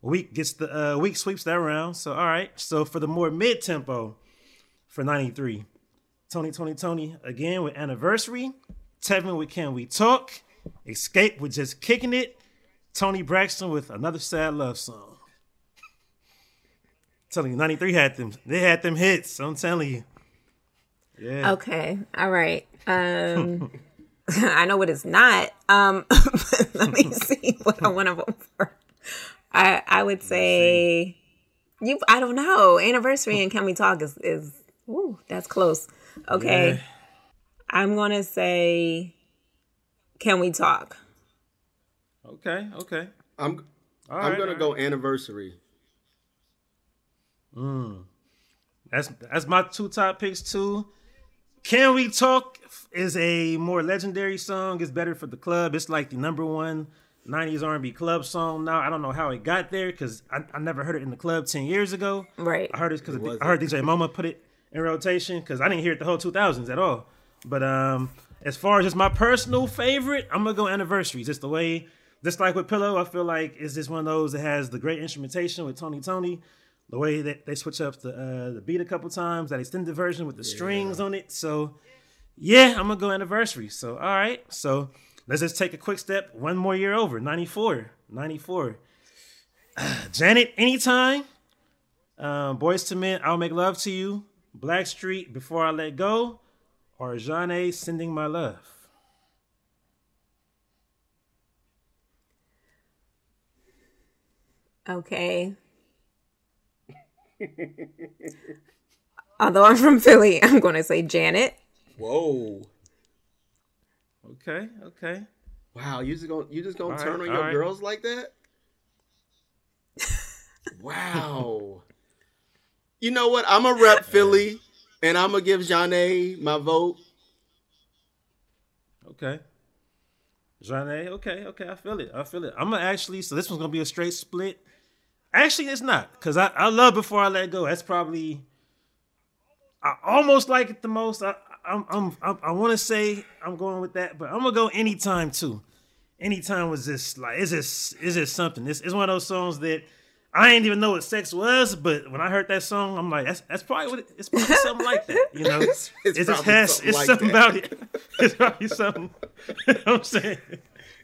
weak gets the uh, weak sweeps that round. So all right. So for the more mid tempo for 93, Tony, Tony, Tony again with anniversary. Tevin with Can We Talk? Xscape with Just Kicking It. Toni Braxton with another sad love song. telling you, 93 had them. They had them hits. I'm telling you. Yeah. Okay. All right. Um I know what it's not. Um let me see what I want to vote for. I I would say you I don't know. Anniversary and Can We Talk is is ooh, that's close. Okay. Yeah. I'm going to say Can We Talk? Okay, okay. I'm all I'm right, going to go right. anniversary. Mm. That's that's my two top picks too. Can We Talk is a more legendary song. It's better for the club. It's like the number one 90s R&B club song now. I don't know how it got there because I, I never heard it in the club 10 years ago. Right. I heard it because I heard DJ MoMA put it in rotation because I didn't hear it the whole 2000s at all. But um, as far as just my personal favorite, I'm gonna go anniversaries. Just the way, just like with Pillow, I feel like it's just one of those that has the great instrumentation with Tony Tony. The way that they switch up the uh, the beat a couple times, that extended version with the yeah. strings on it. So yeah, I'm gonna go anniversary. So all right, so let's just take a quick step. One more year over, 94, 94. Janet, anytime. Um, Boyz II Men, I'll make love to you. Blackstreet, Before I Let Go, or Zhané, Sending My Love? Okay. Although I'm from Philly, I'm going to say Janet. Whoa. Okay, okay. Wow, you just gonna you just gonna all turn right, on your right. girls like that? wow. You know what? I'm a rep Philly, and I'm gonna give Zhané my vote. Okay. Zhané, okay, okay, I feel it. I feel it. I'm gonna actually. So this one's gonna be a straight split. Actually, it's not because I, I love before I let go. That's probably I almost like it the most. I I'm, I'm, I'm i want to say I'm going with that, but I'm gonna go anytime too. Anytime was just like is this is this something. This is one of those songs that I didn't even know what sex was, but when I heard that song, I'm like, that's that's probably what it, it's probably something like that. You know, it's, it's it just has something it's like something that. about it. It's probably something. you know I'm saying.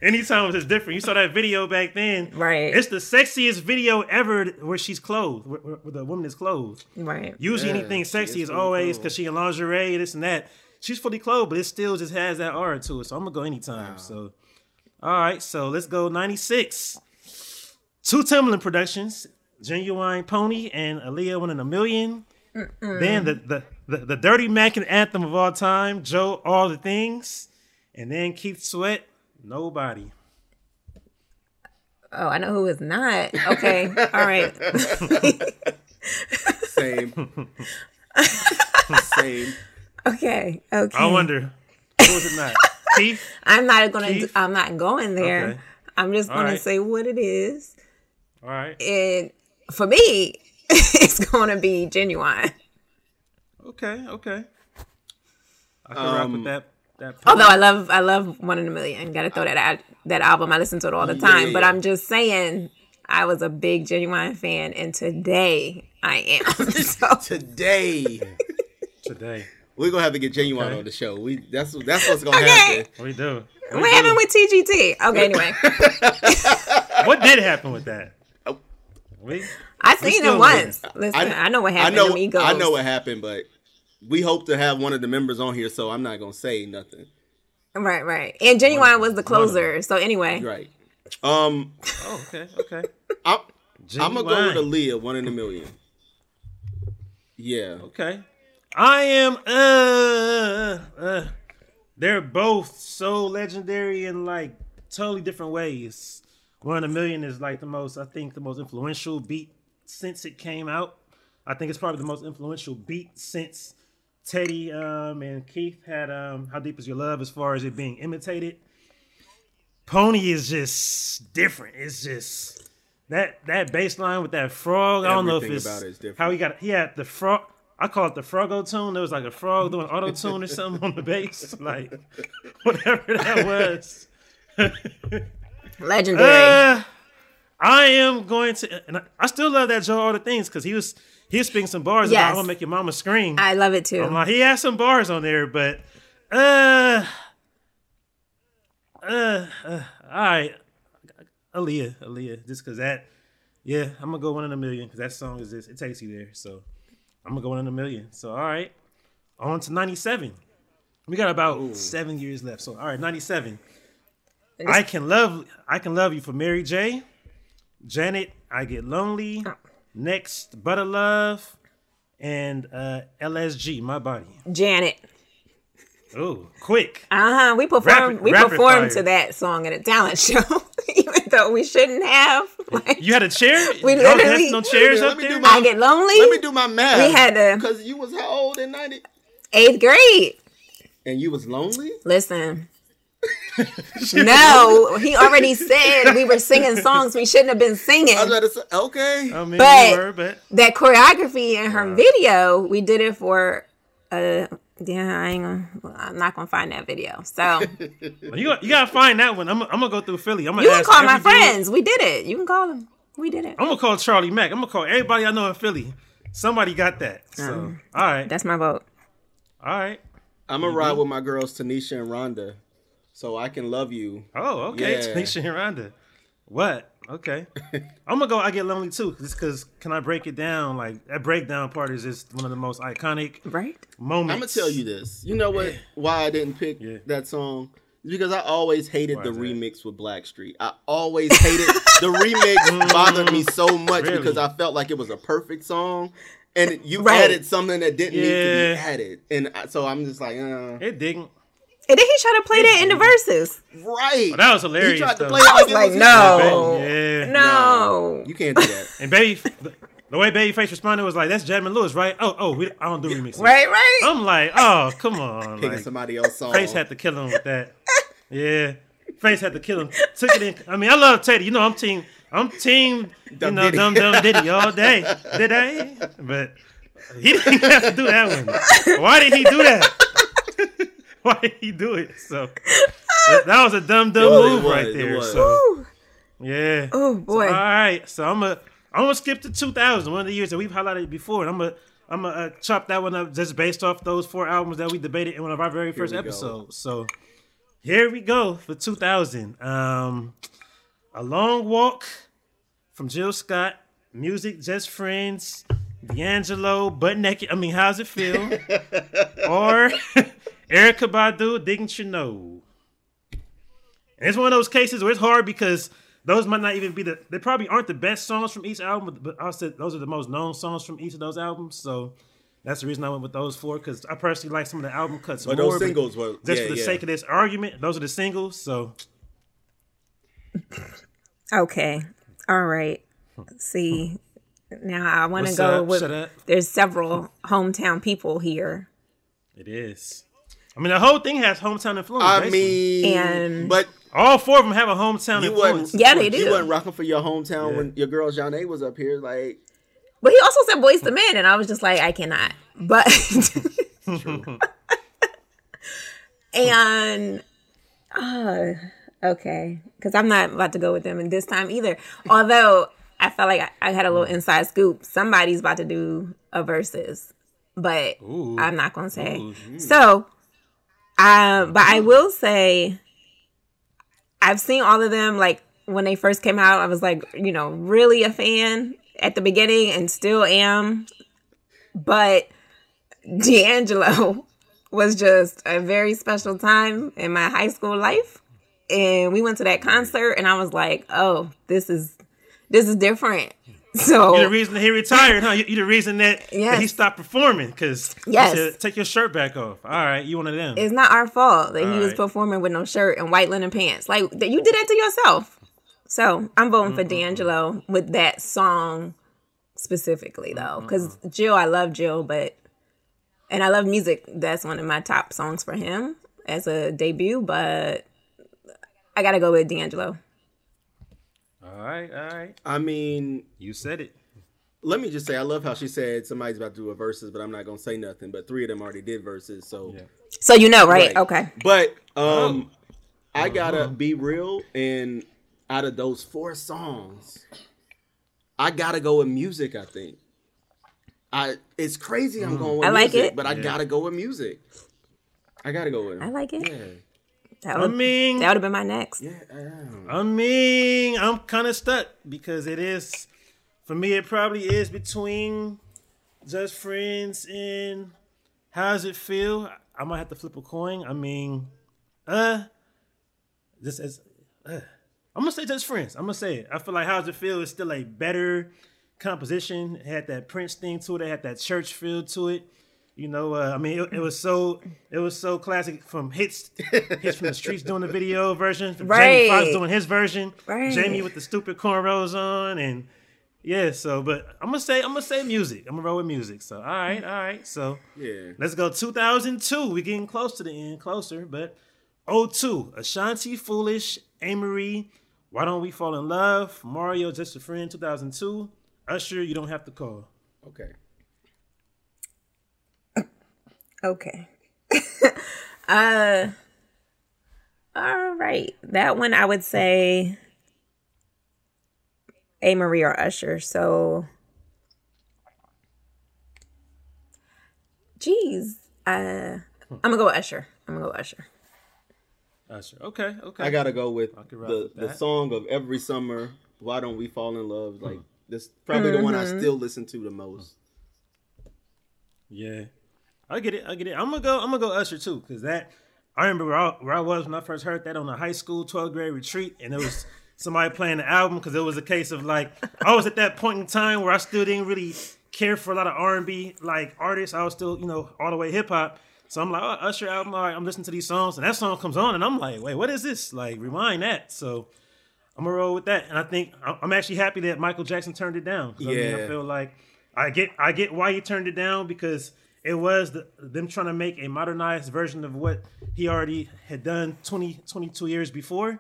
Anytime it's different. You saw that video back then, right? It's the sexiest video ever where she's clothed, where, where the woman is clothed. Right. Usually, yeah, anything sexy is, is always because she in lingerie, this and that. She's fully clothed, but it still just has that aura to it. So I'm gonna go anytime. Wow. So, all right. So let's go 96. Two Timbaland productions, Ginuwine Pony and Aaliyah One in a 1000000 Then the, the the the Dirty Mackin anthem of all time, Joe All the Things, and then Keith Sweat, Nobody. Oh, I know who is not. Okay, all right. Same. Same. Okay. Okay. I wonder. Who was it not? Keith? I'm not gonna. Keith? I'm not going there. Okay. I'm just gonna right. say what it is, All right. and for me, it's gonna be Ginuwine. Okay. Okay. I can rock Um, with that. That. Although I love, I love One in a Million. Got to throw that out, that album. I listen to it all the Yeah, time. yeah, But. I'm just saying, I was a big Ginuwine fan, and today I am. so Today, today. we're gonna have to get Ginuwine Okay. on the show. We that's that's what's gonna Okay. happen. What we do? What, what happened with TGT? Okay, anyway, what did happen with that? Oh. We, I We seen it once. Listen, I, know what happened. I happened know. to I know what happened, but we hope to have one of the members on here, so I'm not gonna say nothing. Right, right. And Ginuwine was the closer. So anyway, Right. Um, oh, okay. Okay. I'm, I'm gonna go with Ginuwine. Aaliyah, one in a million. Yeah. Okay. I am uh, uh they're both so legendary in like totally different ways. One in a million is like the most, I think, the most influential beat since it came out. I think it's probably the most influential beat since Teddy um, and Keith had um, "How Deep Is Your Love" as far as it being imitated. Pony is just different. It's just that that bass line with that frog. I don't know if it's about it is different. how he got. He had the frog. I call it the Frogo tune. There was like a frog doing auto tune or something on the bass, like whatever that was. legendary. Uh, I am going to, and I, I still love that Joe all the things because he was he was speaking some bars Yes. about I'm gonna make your mama scream. I love it too. I'm like, he has some bars on there, but uh, uh, uh all right, Aaliyah, Aaliyah, just because that, yeah, I'm gonna go one in a million because that song is this. it takes you there. So I'm gonna go one in a million. So all right, on to 97. We got about seven years left. So all right, 97. I can love I can love you for Mary J. Janet, I get lonely. Next, Butter Love, and uh, LSG, my body. Janet. Oh, quick. Uh huh. We performed. Rapid- we rapid performed fire. to that song at a talent show, even though we shouldn't have. Like, You had a chair? We Y'all literally- had no chairs up there? my- I get lonely. Let me do my math. We had to- because you was how old in ninety, Eighth grade. and you was lonely. Listen. no, he already said we were singing songs we shouldn't have been singing. I was say, okay. I mean, But- you were, but that choreography in her video, we did it for. Uh, yeah, I ain't gonna. I'm not gonna find that video. So you, got, you gotta find that one. I'm, I'm gonna go through Philly. I'm gonna you can ask call my friends. We did it. You can call them. We did it. I'm gonna call Charlie Mack. I'm gonna call everybody I know in Philly. Somebody got that. So, Um, all right, That's my vote. all right. I'm gonna ride with my girls Tanisha and Rhonda, so I can love you. Oh, okay. Yeah. Tanisha and Rhonda. What? Okay. I'm gonna go. I get lonely too, just because. Can I break it down? Like that breakdown part is just one of the most iconic Right? moments. I'm gonna tell you this. You know what? Why I didn't pick Yeah. that song? It's because I always hated Why the that? remix with Blackstreet. I always hated the remix. Bothered me so much Really? because I felt like it was a perfect song, and you Right. added something that didn't need to be added, and I- so I'm just like, uh, It didn't. And then he tried to play that in the verses. right. Oh, that was hilarious. He tried to play it I was like, no. Yeah. No. You can't do that. And baby, the way Babyface responded was like, "That's Jasmine Lewis, right? Oh, oh, we, I don't do remixes." Right, right. I'm like, oh, come on. Picking Like, somebody else's song. Face had to kill him with that. Yeah, Face had to kill him. Took it in. I mean, I love Teddy. You know, I'm team. I'm team. You know, Diddy. dumb dumb Diddy all day. Did I? But he didn't have to do that one. Why did he do that? Why did he do it? So that, that was a dumb dumb was, move was, right there. So Ooh. yeah. Oh boy. All right, so I'm gonna I'm gonna skip to 2000, one of the years that we've highlighted before, and I'm gonna I'm gonna uh, chop that one up just based off those four albums that we debated in one of our very first we go. episodes. So here we go for 2000. Um, a long walk from Jill Scott, Musiq just friends, D'Angelo, butt naked. I mean, how's it feel? or Erykah Badu, didn't you know? And it's one of those cases where it's hard because those might not even be the they probably aren't the best songs from each album, but I said those are the most known songs from each of those albums. So that's the reason I went with those four because I personally like some of the album cuts But more. those singles were just yeah, for the yeah. sake of this argument, those are the singles. So Okay. All right. See, now I want to go up? with. Shut up. There's several hometown people here. It is. I mean, the whole thing has hometown influence. I basically. mean, And- but all four of them have a hometown you influence. wasn't. Yeah, they do. You do. wasn't rocking for your hometown Yeah. when your girl Zhané was up here. Like, But he also said Boyz II Men, and I was just like, I cannot. But and uh, okay, because I'm not about to go with them in this time either. Although I felt like I, I had a little inside scoop. Somebody's about to do a verses, but Ooh. I'm not gonna say. Ooh. So, uh, but I will say, I've seen all of them. Like when they first came out, I was like, you know, really a fan at the beginning, and still am. But D'Angelo was just a very special time in my high school life, and we went to that concert, and I was like, oh, this is this is different. So You're the reason that he retired, huh? You- You're the reason that, that he stopped performing because Yes. take your shirt back off. All right, you one of them. it's not our fault that he was performing with no shirt and white linen pants. Like that, you did that to yourself. So I'm voting for D'Angelo with that song specifically, though, because Jill, I love Jill, but and I love Musiq. That's one of my top songs for him as a debut. But I gotta go with D'Angelo. All right, all right. I mean, You said it. let me just say, I love how she said somebody's about to do a verses, but I'm not gonna say nothing. But three of them already did verses, so Yeah. So you know, right? Right. Okay. But um, I Uh-huh. gotta be real, and out of those four songs, I gotta go with Musiq. I think. I it's crazy. I'm going with I like Musiq, it. but I Yeah. gotta go with Musiq. I gotta go with. I like it. Yeah, That I would, mean, that would have been my next. yeah. I. I mean, I'm kind of stuck because it is, for me, it probably is between Just Friends and How Does It Feel? I might have to flip a coin. I mean, uh, this is, uh, I'm gonna say Just Friends. I'm gonna say it. I feel like How Does It Feel is still a better composition. It had that Prince thing to it. It had that church feel to it. You know, uh, I mean, it, it was so it was so classic from hits hits from the streets doing the video version, from Jamie Foxx doing his version, Right. Jamie with the stupid cornrows on, and yeah. So, but I'm gonna say I'm gonna say Musiq. I'm gonna roll with Musiq. So, all right, all right. So Yeah. let's go 2002. We're getting close to the end, closer, but 02. Ashanti, Foolish, Amerie, Why Don't We Fall in Love, Mario, Just a Friend, 2002. Usher, You Don't Have to Call. Okay. Okay. uh all right. That one I would say Amerie or Usher. So Jeez. Uh I'm gonna go with Usher. I'm gonna go with Usher. Usher. Okay, okay. I gotta go with the with the song of every summer. Why don't we fall in love? Like this, probably the one I Mm-hmm. still listen to the most. Yeah, I get it. I get it. I'm gonna go. I'm gonna go Usher too, because that I remember where I, where I was when I first heard that on a high school 12th grade retreat, and it was somebody playing the album because it was a case of like I was at that point in time where I still didn't really care for a lot of R&B like artists. I was still you know all the way hip hop. So I'm like, oh, Usher album. All right, I'm listening to these songs, and that song comes on, and I'm like, wait, what is this? Like, rewind that. So I'm gonna roll with that, and I think I'm actually happy that Michael Jackson turned it down. 'Cause I, mean, I feel like I get I get why he turned it down because it was the, them trying to make a modernized version of what he already had done 20, 22 years before.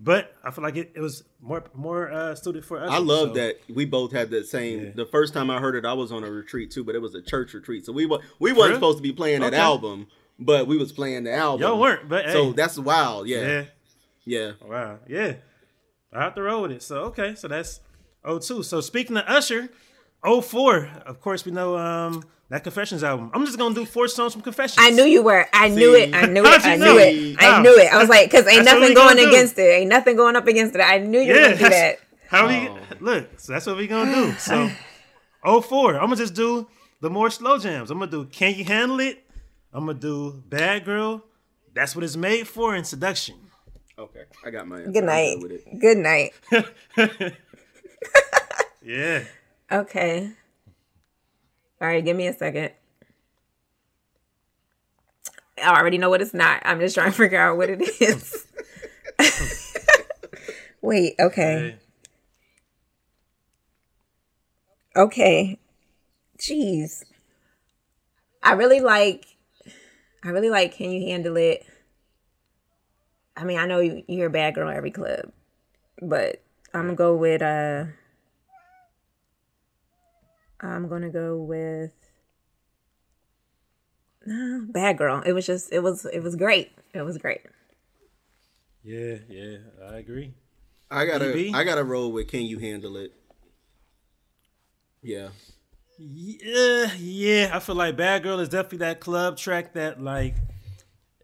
But I feel like it, it was more more uh, suited for us. I love so- that we both had the same. Yeah. The first time I heard it, I was on a retreat too, but it was a church retreat, so we wa- we real? supposed to be playing that Okay. album, but we was playing the album. Y'all weren't, but so that's wild. Yeah, Yeah. yeah. Wow. Yeah. I have to roll with it. So okay, so that's 02. So speaking of Usher, 04, of course we know um that Confessions album. I'm just gonna do four songs from Confessions. I knew you were. I knew it. I knew it. you I know? knew it. I knew it. I was like, because ain't That's nothing going gonna do. against it. Ain't nothing going up against it. I knew you were gonna do that. that's- How we Oh. look, so that's what we gonna do. So 04. I'm gonna just do the more slow jams. I'm gonna do Can You Handle It? I'm gonna do Bad Girl. That's what it's made for in seduction. Okay, I got my answer. Good I'm night. with it. Good night. Yeah. Okay. All right, give me a second. I already know what it's not. I'm just trying to figure out what it is. Wait, okay. Okay. Jeez. I really like I really like Can You Handle It? I mean, I know you, you hear Bad Girl every club, but I'm gonna go with uh I'm gonna go with no, Bad Girl. It was just it was it was great. It was great. Yeah, yeah, I agree. I gotta EB? I gotta roll with Can You Handle It? Yeah. Yeah, yeah. I feel like Bad Girl is definitely that club track that like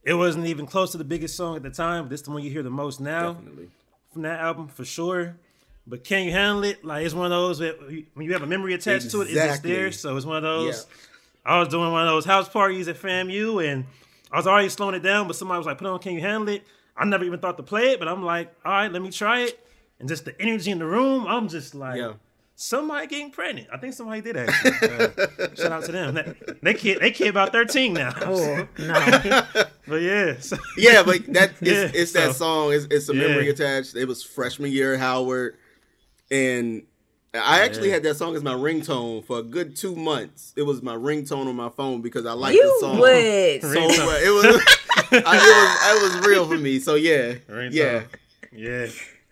it wasn't even close to the biggest song at the time. But this is the one you hear the most now Definitely. from that album for sure. But can you handle it? Like it's one of those that when you have a memory attached exactly. to it, it's just there. So it's one of those. Yeah. I was doing one of those house parties at FAMU, and I was already slowing it down. But somebody was like, "Put on, can you handle it?" I never even thought to play it, but I'm like, "All right, let me try it." And just the energy in the room, I'm just like, yeah somebody getting pregnant. I think somebody did actually. Uh, shout out to them. They, they kid they kid about thirteen now. Oh no. but yeah. So. Yeah, but that it's, yeah, it's so, that song. It's, it's a memory yeah. attached. It was freshman year at Howard, and I actually had that song as my ringtone for a good two months. It was my ringtone on my phone because I like the song would. so well. It was, I, it was it was real for me. So yeah, ringtone. yeah, yeah.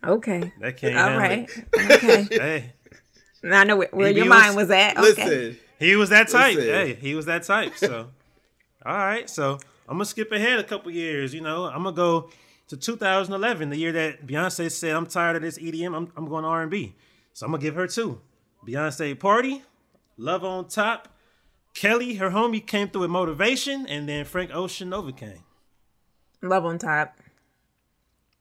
Okay. That came. Out. All right. Okay. hey. now I know where, where your was, mind was at. Okay. Listen, he was that type. Listen. Hey, he was that type. So, all right. So I'm gonna skip ahead a couple years. You know, I'm gonna go to 2011, the year that Beyonce said, "I'm tired of this EDM. I'm, I'm going R&B." So I'm gonna give her two. Beyonce Party, Love on Top. Kelly, her homie, came through with motivation, and then Frank Ocean Novacane. Love on top.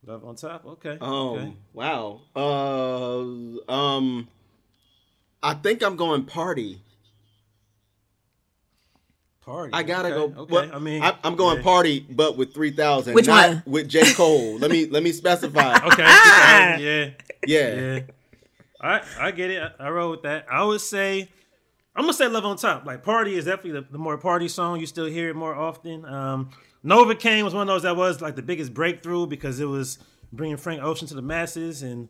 Love on top. Okay. Um. Okay. Wow. Uh. Um. I think I'm going party. Party. I gotta okay, go. Okay. Well, I mean, I, am going yeah. party, but with three thousand. Which one? With J Cole. let me let me specify. okay. yeah. Yeah. Yeah. I I get it. I, I roll with that. I would say. I'm gonna say love on top. Like party is definitely the, the more party song. You still hear it more often. Um, Novacane was one of those that was like the biggest breakthrough because it was bringing Frank Ocean to the masses, and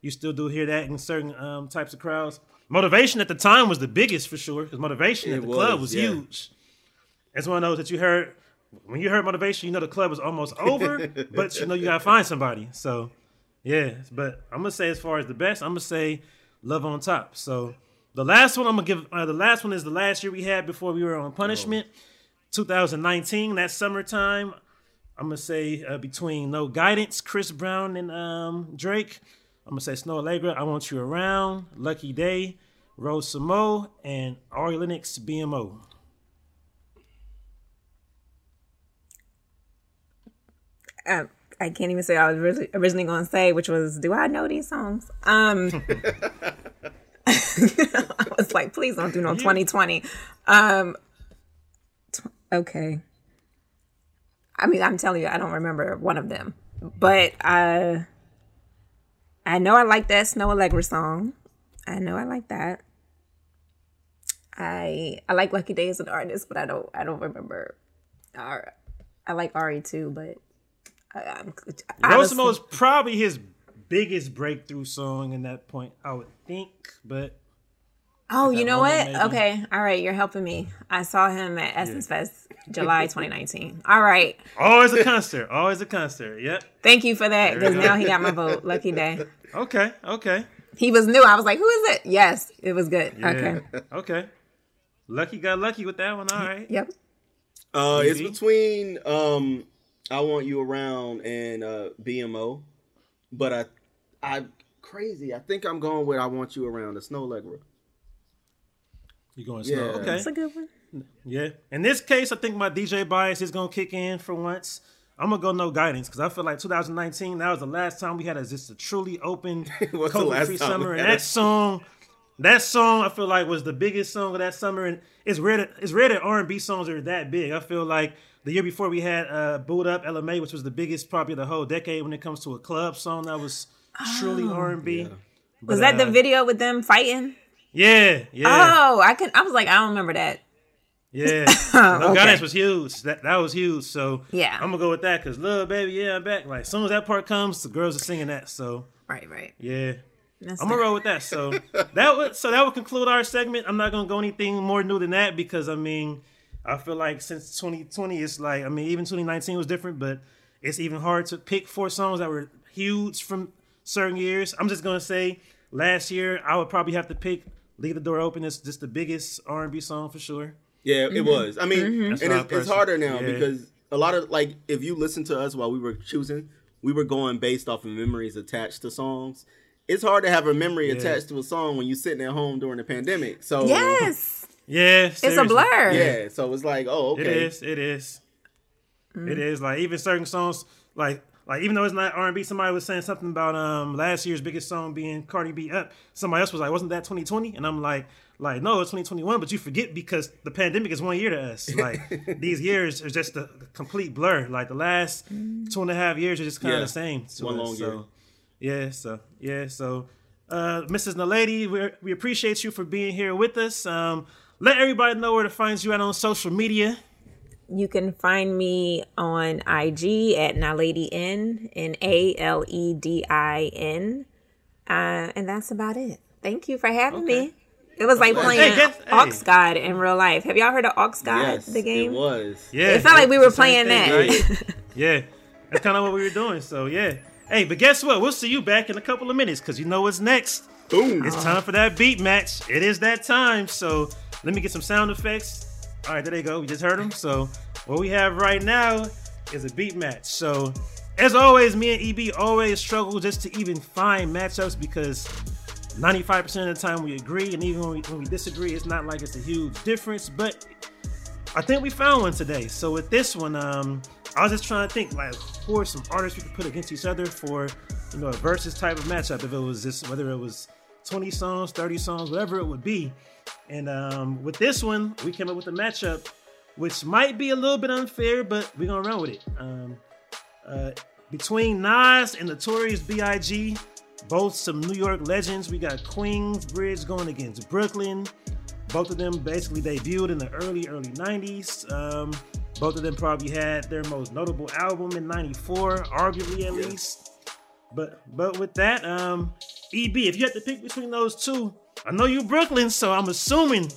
you still do hear that in certain um, types of crowds. Motivation at the time was the biggest for sure because motivation it at the was, club was yeah. huge. It's one of those that you heard when you heard motivation, you know the club is almost over, but you know you gotta find somebody. So yeah, but I'm gonna say as far as the best, I'm gonna say Love on Top. So the last one I'm gonna give uh, the last one is the last year we had before we were on punishment, oh. 2019. That summertime, I'm gonna say uh, between No Guidance, Chris Brown, and um, Drake. I'm gonna say Snoh Aalegra, I Want You Around, Lucky Daye, Rose Samo, and Ari Lennox BMO. Um, I can't even say I was originally, originally going to say, which was, do I know these songs? Um, I was like, please don't do no 2020. Um, t- okay. I mean, I'm telling you, I don't remember one of them, but uh, I know I like that Snoh Aalegra song. I know I like that. I I like Lucky Daye as an artist, but I don't I don't remember. I, I like Ari too, but I, I'm is probably his biggest breakthrough song in that point, I would think. But oh, you know what? Maybe. Okay, all right, you're helping me. I saw him at Essence yeah. Fest July 2019. All right. Always a concert. Always a concert. Yep. Thank you for that because now he got my vote. Lucky day. Okay. Okay. He was new. I was like, who is it? Yes, it was good. Yeah. Okay. Okay. Lucky got lucky with that one. All right. Yep. Uh, it's between um, I want you around and uh, BMO, but I, I crazy. I think I'm going with I want you around. The Snoh Aalegra. You going Snoh? Yeah. Okay. That's a good one. Yeah. In this case, I think my DJ bias is gonna kick in for once. I'm gonna go no guidance because I feel like 2019 that was the last time we had a, just a truly open COVID free summer, and that song, that song I feel like was the biggest song of that summer, and it's rare that it's rare that R&B songs are that big. I feel like the year before we had uh, "Boo'd Up" Ella Mai, which was the biggest probably the whole decade when it comes to a club song that was truly oh. R&B. Yeah. was that uh, the video with them fighting? Yeah, yeah. Oh, I can. I was like, I don't remember that. Yeah, no okay. guidance was huge. That that was huge. So yeah, I'm gonna go with that because love, baby, yeah, I'm back. Like as soon as that part comes, the girls are singing that. So right, right, yeah. That's I'm gonna roll with that. So that would so that would conclude our segment. I'm not gonna go anything more new than that because I mean, I feel like since 2020, it's like I mean, even 2019 was different, but it's even hard to pick four songs that were huge from certain years. I'm just gonna say last year I would probably have to pick "Leave the Door Open." It's just the biggest R&B song for sure. Yeah, mm-hmm. it was. I mean, mm-hmm. and it's, it's, harder now yeah. because a lot of like if you listen to us while we were choosing, we were going based off of memories attached to songs. It's hard to have a memory yeah. attached to a song when you're sitting at home during the pandemic. So yes, yeah, it's a blur. Yeah, so it's like, oh, okay, it is, it is, mm. it is. Like even certain songs, like like even though it's not R and B, somebody was saying something about um last year's biggest song being Cardi B up. Somebody else was like, wasn't that 2020? And I'm like, like no, it's 2021. But you forget because the pandemic is one year to us. Like these years are just a complete blur. Like the last two and a half years are just kind of yeah. the same. one us. long so, year. Yeah. So yeah. So. Uh, Mrs. Nalady, we we appreciate you for being here with us. Um, let everybody know where to find you at on social media. You can find me on IG at Nalady N N A L E D I N, uh, and that's about it. Thank you for having okay. me. It was like playing hey, Aux God in real life. Have y'all heard of Aux God, yes, the game? It was. Yeah. It felt like we were playing thing, that. Right? yeah. That's kind of what we were doing. So, yeah. Hey, but guess what? We'll see you back in a couple of minutes because you know what's next. Boom. It's time for that beat match. It is that time. So, let me get some sound effects. All right, there they go. We just heard them. So what we have right now is a beat match. So as always, me and EB always struggle just to even find matchups because 95% of the time we agree, and even when we, when we disagree, it's not like it's a huge difference. But I think we found one today. So with this one, um, I was just trying to think like who are some artists we could put against each other for you know a versus type of matchup. If it was just whether it was 20 songs, 30 songs, whatever it would be. And um, with this one, we came up with a matchup which might be a little bit unfair, but we're gonna run with it. Um, uh, between Nas and Notorious B.I.G., both some New York legends. We got Queensbridge going against Brooklyn. Both of them basically debuted in the early, early 90s. Um, both of them probably had their most notable album in 94, arguably at least. But but with that, um, EB, if you had to pick between those two, I know you're Brooklyn, so I'm assuming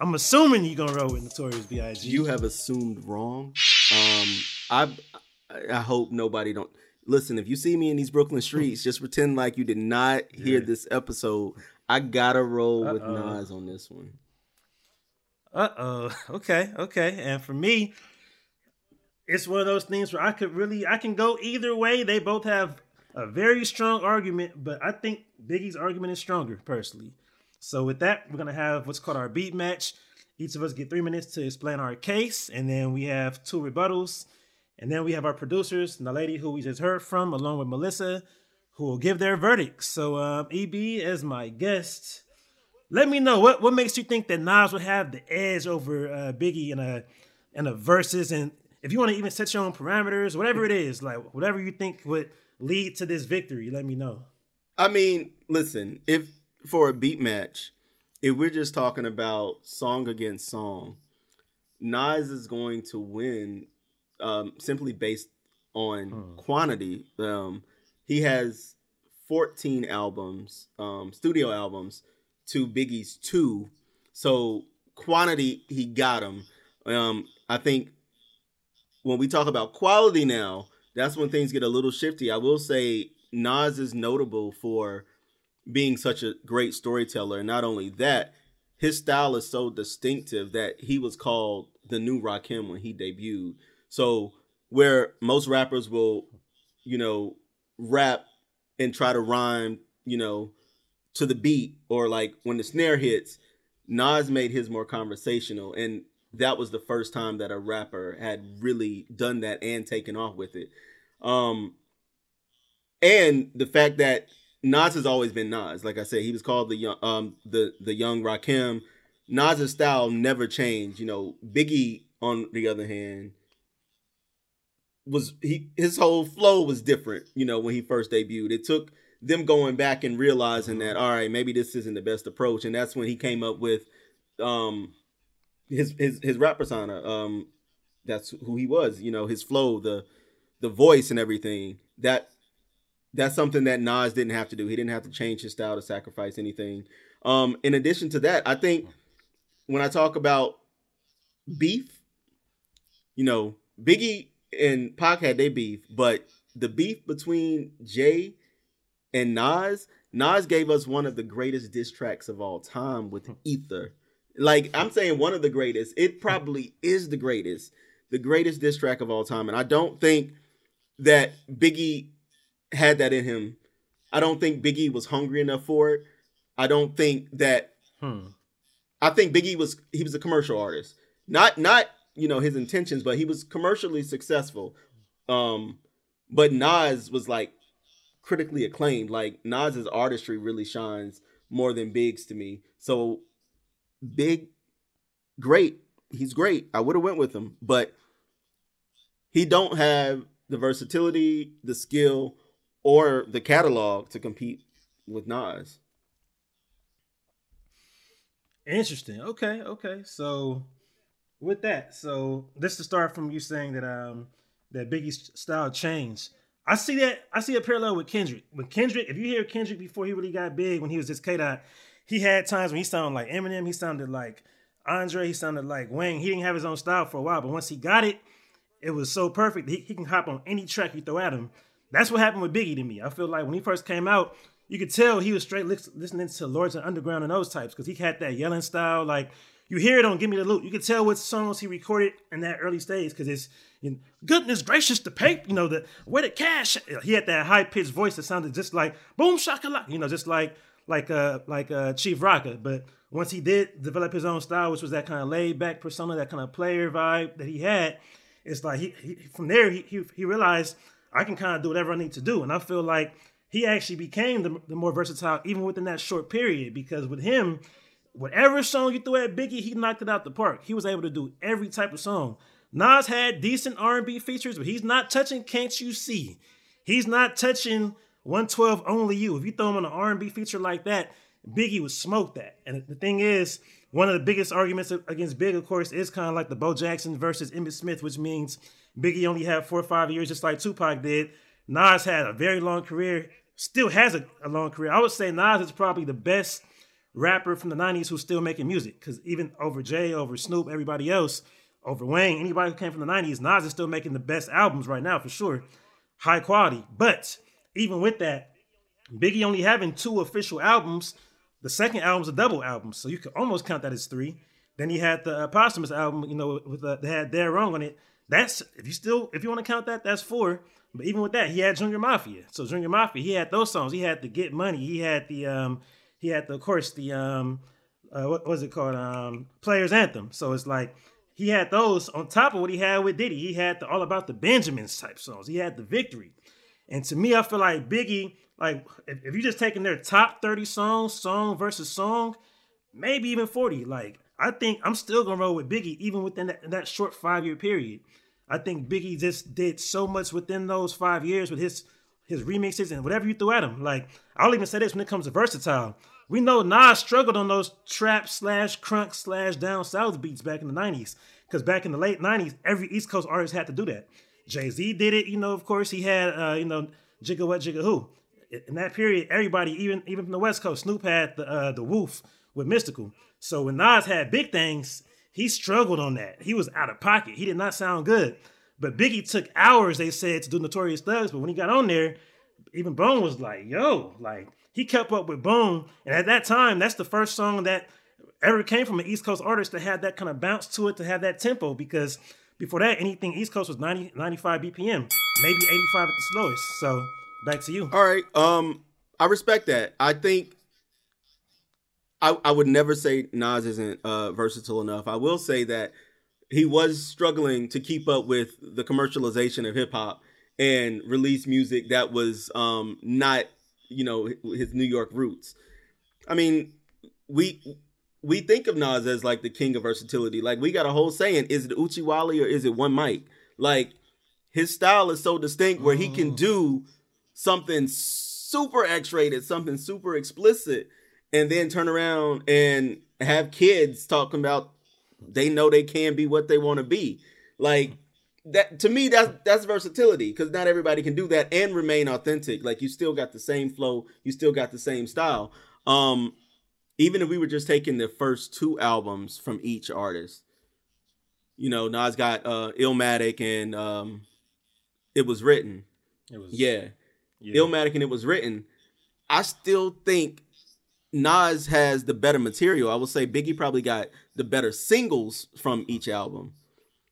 I'm assuming you're gonna roll with Notorious B.I.G. You have assumed wrong. Um, I I hope nobody don't listen. If you see me in these Brooklyn streets, just pretend like you did not hear yeah. this episode. I gotta roll Uh-oh. with Nas on this one. Uh oh. Okay. Okay. And for me, it's one of those things where I could really I can go either way. They both have a very strong argument, but I think Biggie's argument is stronger personally. So with that, we're gonna have what's called our beat match. Each of us get three minutes to explain our case, and then we have two rebuttals, and then we have our producers, the lady who we just heard from, along with Melissa, who will give their verdict. So um, EB as my guest. Let me know what what makes you think that Nas would have the edge over uh, Biggie in a in a versus, and if you want to even set your own parameters, whatever it is, like whatever you think would lead to this victory, let me know. I mean, listen, if for a beat match, if we're just talking about song against song, Nas is going to win um, simply based on hmm. quantity. Um, he has 14 albums, um, studio albums, to Biggie's two. So quantity, he got him. Um, I think when we talk about quality now, that's when things get a little shifty. I will say Nas is notable for being such a great storyteller. And not only that, his style is so distinctive that he was called the new Rakim when he debuted. So where most rappers will, you know, rap and try to rhyme, you know, to the beat or like when the snare hits, Nas made his more conversational and that was the first time that a rapper had really done that and taken off with it. Um and the fact that Nas has always been Nas. Like I said, he was called the young um the the young Rakim. Nas's style never changed. You know, Biggie on the other hand was he his whole flow was different, you know, when he first debuted. It took them going back and realizing that all right, maybe this isn't the best approach and that's when he came up with um his his his rap persona. Um that's who he was, you know, his flow, the the voice and everything. That that's something that Nas didn't have to do. He didn't have to change his style to sacrifice anything. Um, in addition to that, I think when I talk about beef, you know, Biggie and Pac had their beef, but the beef between Jay and Nas, Nas gave us one of the greatest diss tracks of all time with Ether. Like I'm saying, one of the greatest. It probably is the greatest, the greatest diss track of all time. And I don't think that Biggie had that in him. I don't think Biggie was hungry enough for it. I don't think that. Hmm. I think Biggie was he was a commercial artist, not not you know his intentions, but he was commercially successful. Um, but Nas was like critically acclaimed. Like Nas's artistry really shines more than Big's to me. So Big, great, he's great. I would have went with him, but he don't have the versatility, the skill, or the catalog to compete with Nas. Interesting. Okay, okay. So with that, so this to start from you saying that um that Biggie's style changed. I see that I see a parallel with Kendrick. With Kendrick, if you hear Kendrick before he really got big, when he was just K Dot, he had times when he sounded like Eminem, he sounded like Andre, he sounded like Wayne. He didn't have his own style for a while, but once he got it, it was so perfect. He, he can hop on any track you throw at him. That's what happened with Biggie to me. I feel like when he first came out, you could tell he was straight listening to Lords of Underground and those types because he had that yelling style. Like you hear it on Give Me the Loot. You can tell what songs he recorded in that early stage because it's you know, goodness gracious, the paper, you know, the where the cash. He had that high pitched voice that sounded just like boom shakalaka, you know, just like like uh like uh Chief Rocka. But once he did develop his own style, which was that kind of laid back persona, that kind of player vibe that he had, it's like he, he from there he, he he realized I can kind of do whatever I need to do, and I feel like he actually became the, the more versatile even within that short period because with him whatever song you threw at Biggie, he knocked it out the park. He was able to do every type of song. Nas had decent R&B features, but he's not touching Can't You See. He's not touching 112 Only You. If you throw him on an R&B feature like that, Biggie would smoke that. And the thing is, one of the biggest arguments against Big, of course, is kind of like the Bo Jackson versus Emmitt Smith, which means Biggie only had four or five years, just like Tupac did. Nas had a very long career, still has a, a long career. I would say Nas is probably the best rapper from the 90s who's still making music. Because even over Jay, over Snoop, everybody else, over Wayne, anybody who came from the 90s, Nas is still making the best albums right now for sure. High quality. But even with that, Biggie only having two official albums, the second album's a double album. So you could almost count that as three. Then he had the uh, posthumous album, you know, with uh, they had Dead Wrong on it. That's if you still if you want to count that, that's four. But even with that, he had Junior Mafia. So Junior Mafia, he had those songs. He had the Get Money. He had the um he had the, of course the um uh, what was it called um Players Anthem. So it's like he had those on top of what he had with Diddy. He had the All About the Benjamins type songs. He had the Victory. And to me, I feel like Biggie, like if, if you're just taking their top 30 songs, song versus song, maybe even 40. Like I think I'm still gonna roll with Biggie even within that, that short five year period. I think Biggie just did so much within those five years with his his remixes and whatever you threw at him. Like I'll even say this when it comes to versatile. We know Nas struggled on those trap slash crunk slash down south beats back in the 90s. Because back in the late 90s, every East Coast artist had to do that. Jay Z did it, you know, of course, he had, uh, you know, Jigga What Jigga Who. In that period, everybody, even even from the West Coast, Snoop had the uh, the Woof with Mystikal. So when Nas had big things, he struggled on that. He was out of pocket. He did not sound good. But Biggie took hours, they said, to do Notorious Thugs. But when he got on there, even Bone was like, yo, like he kept up with Bone. And at that time, that's the first song that ever came from an East Coast artist to have that kind of bounce to it, to have that tempo. Because before that, anything East Coast was 90, 95 BPM, maybe 85 at the slowest. So back to you. All right. Um, I respect that. I think I, I would never say Nas isn't uh, versatile enough. I will say that he was struggling to keep up with the commercialization of hip hop and release music that was um, not you know his New York roots. I mean, we we think of Nas as like the king of versatility. Like we got a whole saying: is it Oochie Wally or is it one mic? Like his style is so distinct where he can do something super X-rated, something super explicit, and then turn around and have kids talking about they know they can be what they want to be. Like that to me that's that's versatility because not everybody can do that and remain authentic like you still got the same flow you still got the same style um even if we were just taking the first two albums from each artist you know, Nas got uh Illmatic and um it was written. It was yeah. yeah. Illmatic and it was written. I still think Nas has the better material. I will say Biggie probably got the better singles from each album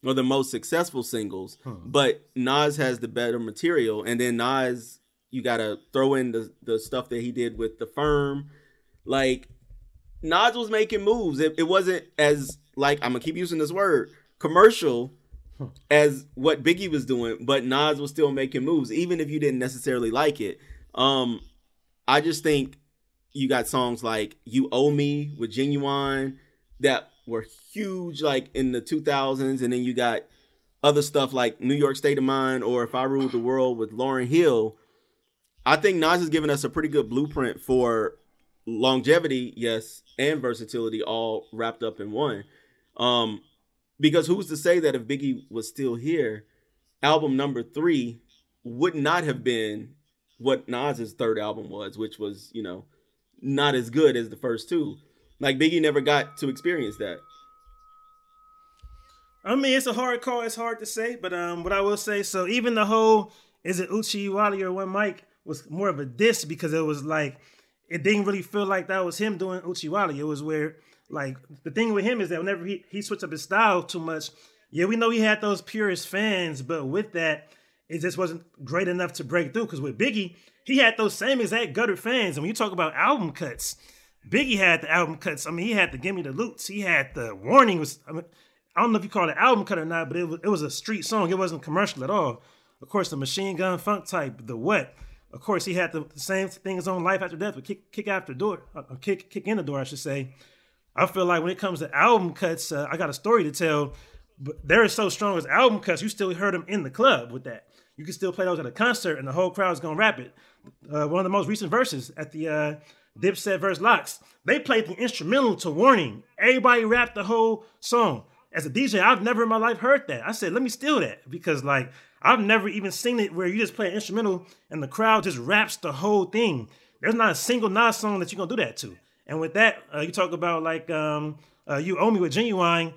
or the most successful singles, huh. but Nas has the better material. And then Nas, you got to throw in the, the stuff that he did with The Firm. Like, Nas was making moves. It, it wasn't as, like, I'm going to keep using this word, commercial as what Biggie was doing, but Nas was still making moves, even if you didn't necessarily like it. Um, I just think you got songs like "You Owe Me" with Ginuwine that were huge, like in the 2000s, and then you got other stuff like "New York State of Mind" or "If I Ruled the World" with Lauryn Hill. I think Nas has given us a pretty good blueprint for longevity, yes, and versatility, all wrapped up in one. Um, because who's to say that if Biggie was still here, album number three would not have been what Nas's third album was, which was, you know, not as good as the first two. Like Biggie never got to experience that. I mean, it's a hard call. It's hard to say, but um, what I will say, so even the whole is it Oochie Wally or One Mic was more of a diss because it was like it didn't really feel like that was him doing Oochie Wally. It was where like the thing with him is that whenever he, he switched up his style too much, yeah, we know he had those purist fans, but with that, it just wasn't great enough to break through. Because with Biggie, he had those same exact gutter fans. And when you talk about album cuts, Biggie had the album cuts. I mean, he had the Gimme the Loots. He had the Warning. Was I, mean, I don't know if you call it album cut or not, but it was, it was a street song. It wasn't commercial at all. Of course, the Machine Gun Funk type, the what? Of course, he had the, the same things on Life After Death, but kick, kick after door, uh, kick, kick in the door, I should say. I feel like when it comes to album cuts, uh, I got a story to tell. But they're so strong as album cuts, you still heard them in the club with that. You can still play those at a concert, and the whole crowd's gonna rap it. Uh, one of the most recent verses at the uh, Dipset verse LOX, they played the instrumental to Warning. Everybody rapped the whole song. As a DJ, I've never in my life heard that. I said, let me steal that because like I've never even seen it where you just play an instrumental and the crowd just raps the whole thing. There's not a single Nas song that you're gonna do that to. And with that, uh, you talk about like um, uh, you owe me with Ginuwine.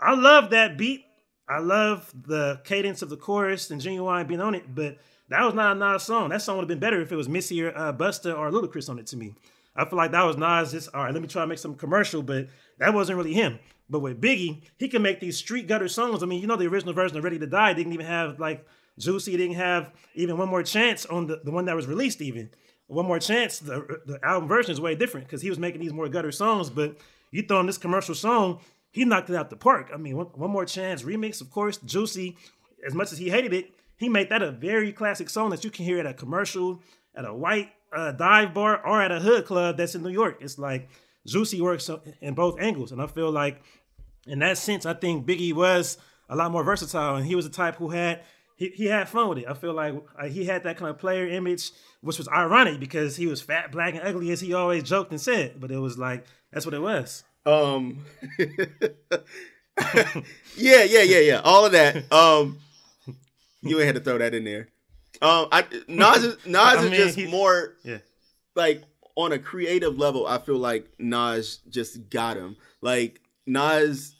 I love that beat. I love the cadence of the chorus and Ginuwine being on it, but that was not a Nas song. That song would have been better if it was Missy or uh, Busta or Ludacris on it to me. I feel like that was Nas just all right. Let me try to make some commercial, but that wasn't really him. But with Biggie, he can make these street gutter songs. I mean, you know, the original version of Ready to Die didn't even have like Juicy, didn't have even one more chance on the, the one that was released even. One More Chance, the, the album version is way different because he was making these more gutter songs. But you throw in this commercial song, he knocked it out the park. I mean, One, one More Chance remix, of course, Juicy. As much as he hated it, he made that a very classic song that you can hear at a commercial, at a white uh, dive bar, or at a hood club that's in New York. It's like Juicy works in both angles, and I feel like in that sense, I think Biggie was a lot more versatile, and he was the type who had he, he had fun with it. I feel like uh, he had that kind of player image, which was ironic because he was fat, black, and ugly as he always joked and said. But it was like that's what it was. Um. yeah, yeah, yeah, yeah. All of that. Um. You ain't had to throw that in there. Um. I Nas is Nas I mean, is just more. Yeah. Like on a creative level, I feel like Nas just got him. Like Nas,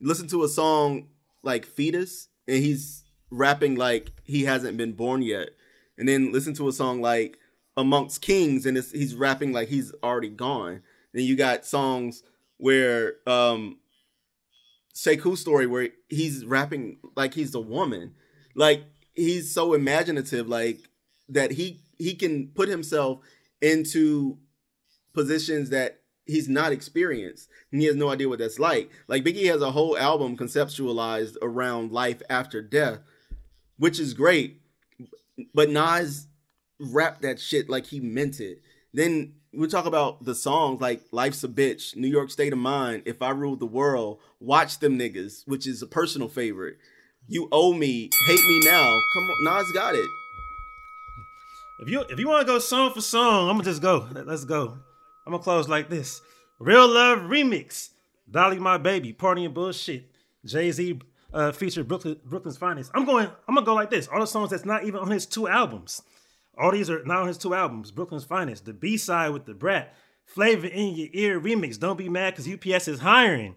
listen to a song like Fetus, and he's rapping like he hasn't been born yet, and then listen to a song like Amongst Kings, and he's rapping like he's already gone. Then you got songs where um Sekou story where he's rapping like he's a woman, like he's so imaginative, like that he he can put himself into positions that he's not experienced and he has no idea what that's like. Like Biggie has a whole album conceptualized around life after death which is great. But Nas rapped that shit like he meant it. Then we talk about the songs like Life's a Bitch, New York State of Mind, If I Ruled the World, Watch Them Niggas, which is a personal favorite. You Owe Me, Hate Me Now. Come on, Nas got it. If you if you want to go song for song, I'm gonna just go. Let's go. I'm gonna close like this. Real Love Remix. Dolly My Baby, Party and Bullshit. Jay Z uh, featured Brooklyn, Brooklyn's Finest. I'm going. I'm gonna go like this. All the songs that's not even on his two albums. All these are not on his two albums. Brooklyn's Finest, the B side with the Brat, Flavor in Your Ear remix. Don't be mad because UPS is hiring.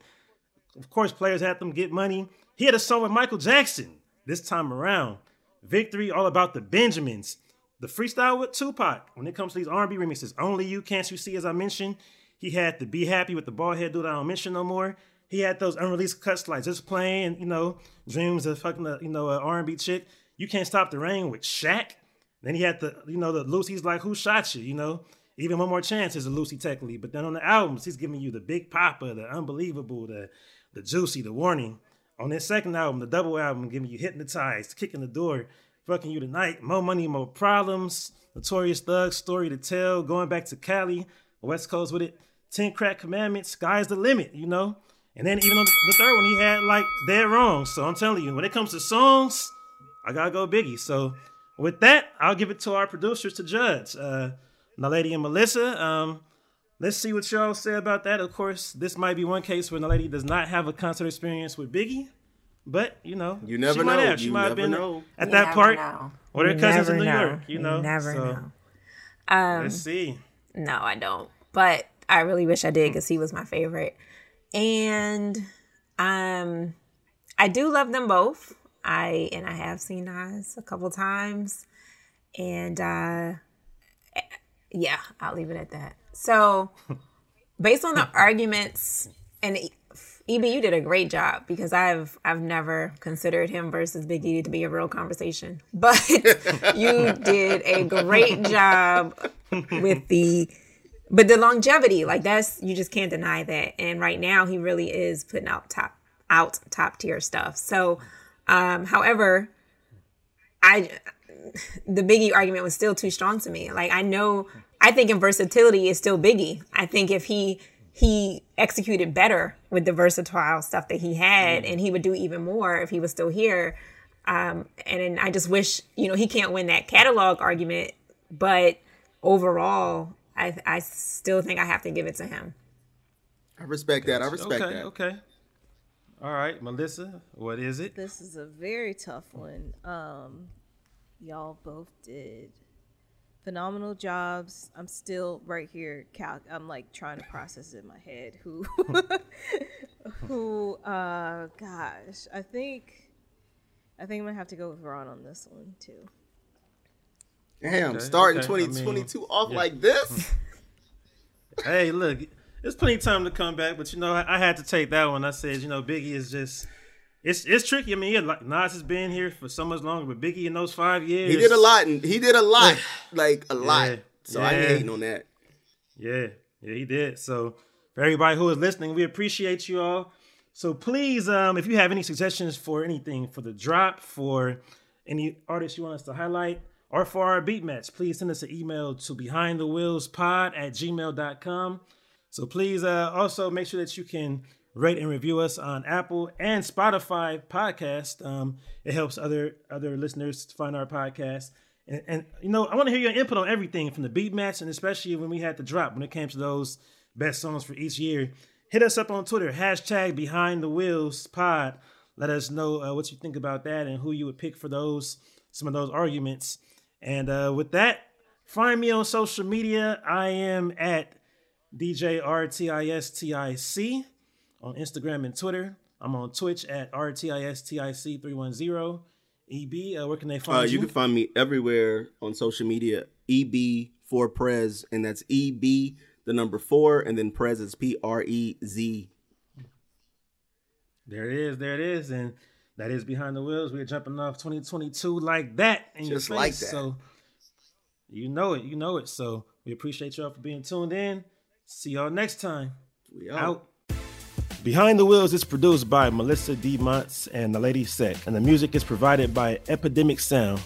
Of course, players had them get money. He had a song with Michael Jackson this time around. Victory, all about the Benjamins. The freestyle with Tupac. When it comes to these R&B remixes, only you can't you see as I mentioned. He had to be happy with the bald head dude I don't mention no more. He had those unreleased cuts like just playing, you know, dreams of fucking, a, you know, an R&B chick. You can't stop the rain with Shaq. Then he had the, you know, the Lucy's like, who shot you? You know, even one more chance is a Lucy technically. But then on the albums, he's giving you the Big Papa, the Unbelievable, the the Juicy, the Warning. On this second album, the double album, giving you Hypnotized, Kicking the Door, Fucking You Tonight, More Money, More Problems, Notorious Thug, Story to Tell, Going Back to Cali, West Coast with it, Ten Crack Commandments, Sky's the Limit, you know? And then even on the third one, he had like Dead Wrong. So I'm telling you, when it comes to songs, I gotta go Biggie. So with that, I'll give it to our producers to judge. Uh, Nalady and Melissa. Um, let's see what y'all say about that. Of course, this might be one case where the lady does not have a concert experience with Biggie. But you know, you never she know. Might have. She you might have been know. at You that part. know. Or their cousins in New know. York. You know, You never so, know. Um, Let's see. No, I don't. But I really wish I did because he was my favorite. And um I do love them both. I and I have seen Nas a couple times. And uh yeah, I'll leave it at that. So based on the arguments and EB, you did a great job because I've I've never considered him versus Biggie to be a real conversation, but you did a great job with the but the longevity like that's you just can't deny that. And right now he really is putting out top out top tier stuff. So um however i the biggie argument was still too strong to me. Like i know i think in versatility is still biggie i think if he he executed better with the versatile stuff that he had and he would do even more if he was still here um and, and i just wish you know he can't win that catalog argument but overall I I still think I have to give it to him. I respect that. I respect okay, that. okay. All right, Melissa, what is it? This is a very tough one. Um, y'all both did phenomenal jobs. I'm still right here. Cal- I'm like trying to process it in my head. Who, who? Uh, gosh, I think, I think I'm gonna have to go with Ron on this one too. Damn, Okay, starting okay, I mean, 2022 off yeah. like this. Hey, look, there's plenty of time to come back, but you know, I, I had to take that one. I said, you know, Biggie is just. It's, it's tricky. I mean, yeah, like Nas has been here for so much longer, but Biggie in those five years, he did a lot, and he did a lot, like a lot. Yeah, So I ain't hating on that. Yeah, yeah, he did. So for everybody who is listening, we appreciate you all. So please, um, if you have any suggestions for anything for the drop, for any artists you want us to highlight, or for our beat match, please send us an email to behindthewheelspod at gmail.com. So please uh, also make sure that you can rate and review us on Apple and Spotify podcast. Um, it helps other other listeners find our podcast. And, and you know, I want to hear your input on everything from the beat match and especially when we had the drop when it came to those best songs for each year. Hit us up on Twitter, hashtag behind the wheels pod. Let us know uh, what you think about that and who you would pick for those some of those arguments. And uh, with that, find me on social media. I am at DJRTISTIC on Instagram and Twitter. I'm on Twitch at RTISTIC310. EB, uh, where can they find Uh, you? you can find me everywhere on social media. EB for Prez, and that's EB the number four, and then Prez is P R E Z. There it is. There it is. And that is behind the wheels. We're jumping off 2022 like that in Just your like that. So you know it. You know it. So we appreciate y'all for being tuned in. See y'all next time. We out. Out. Behind the Wheels is produced by Melissa D. Montz and the Lady Sec, and the music is provided by Epidemic Sound.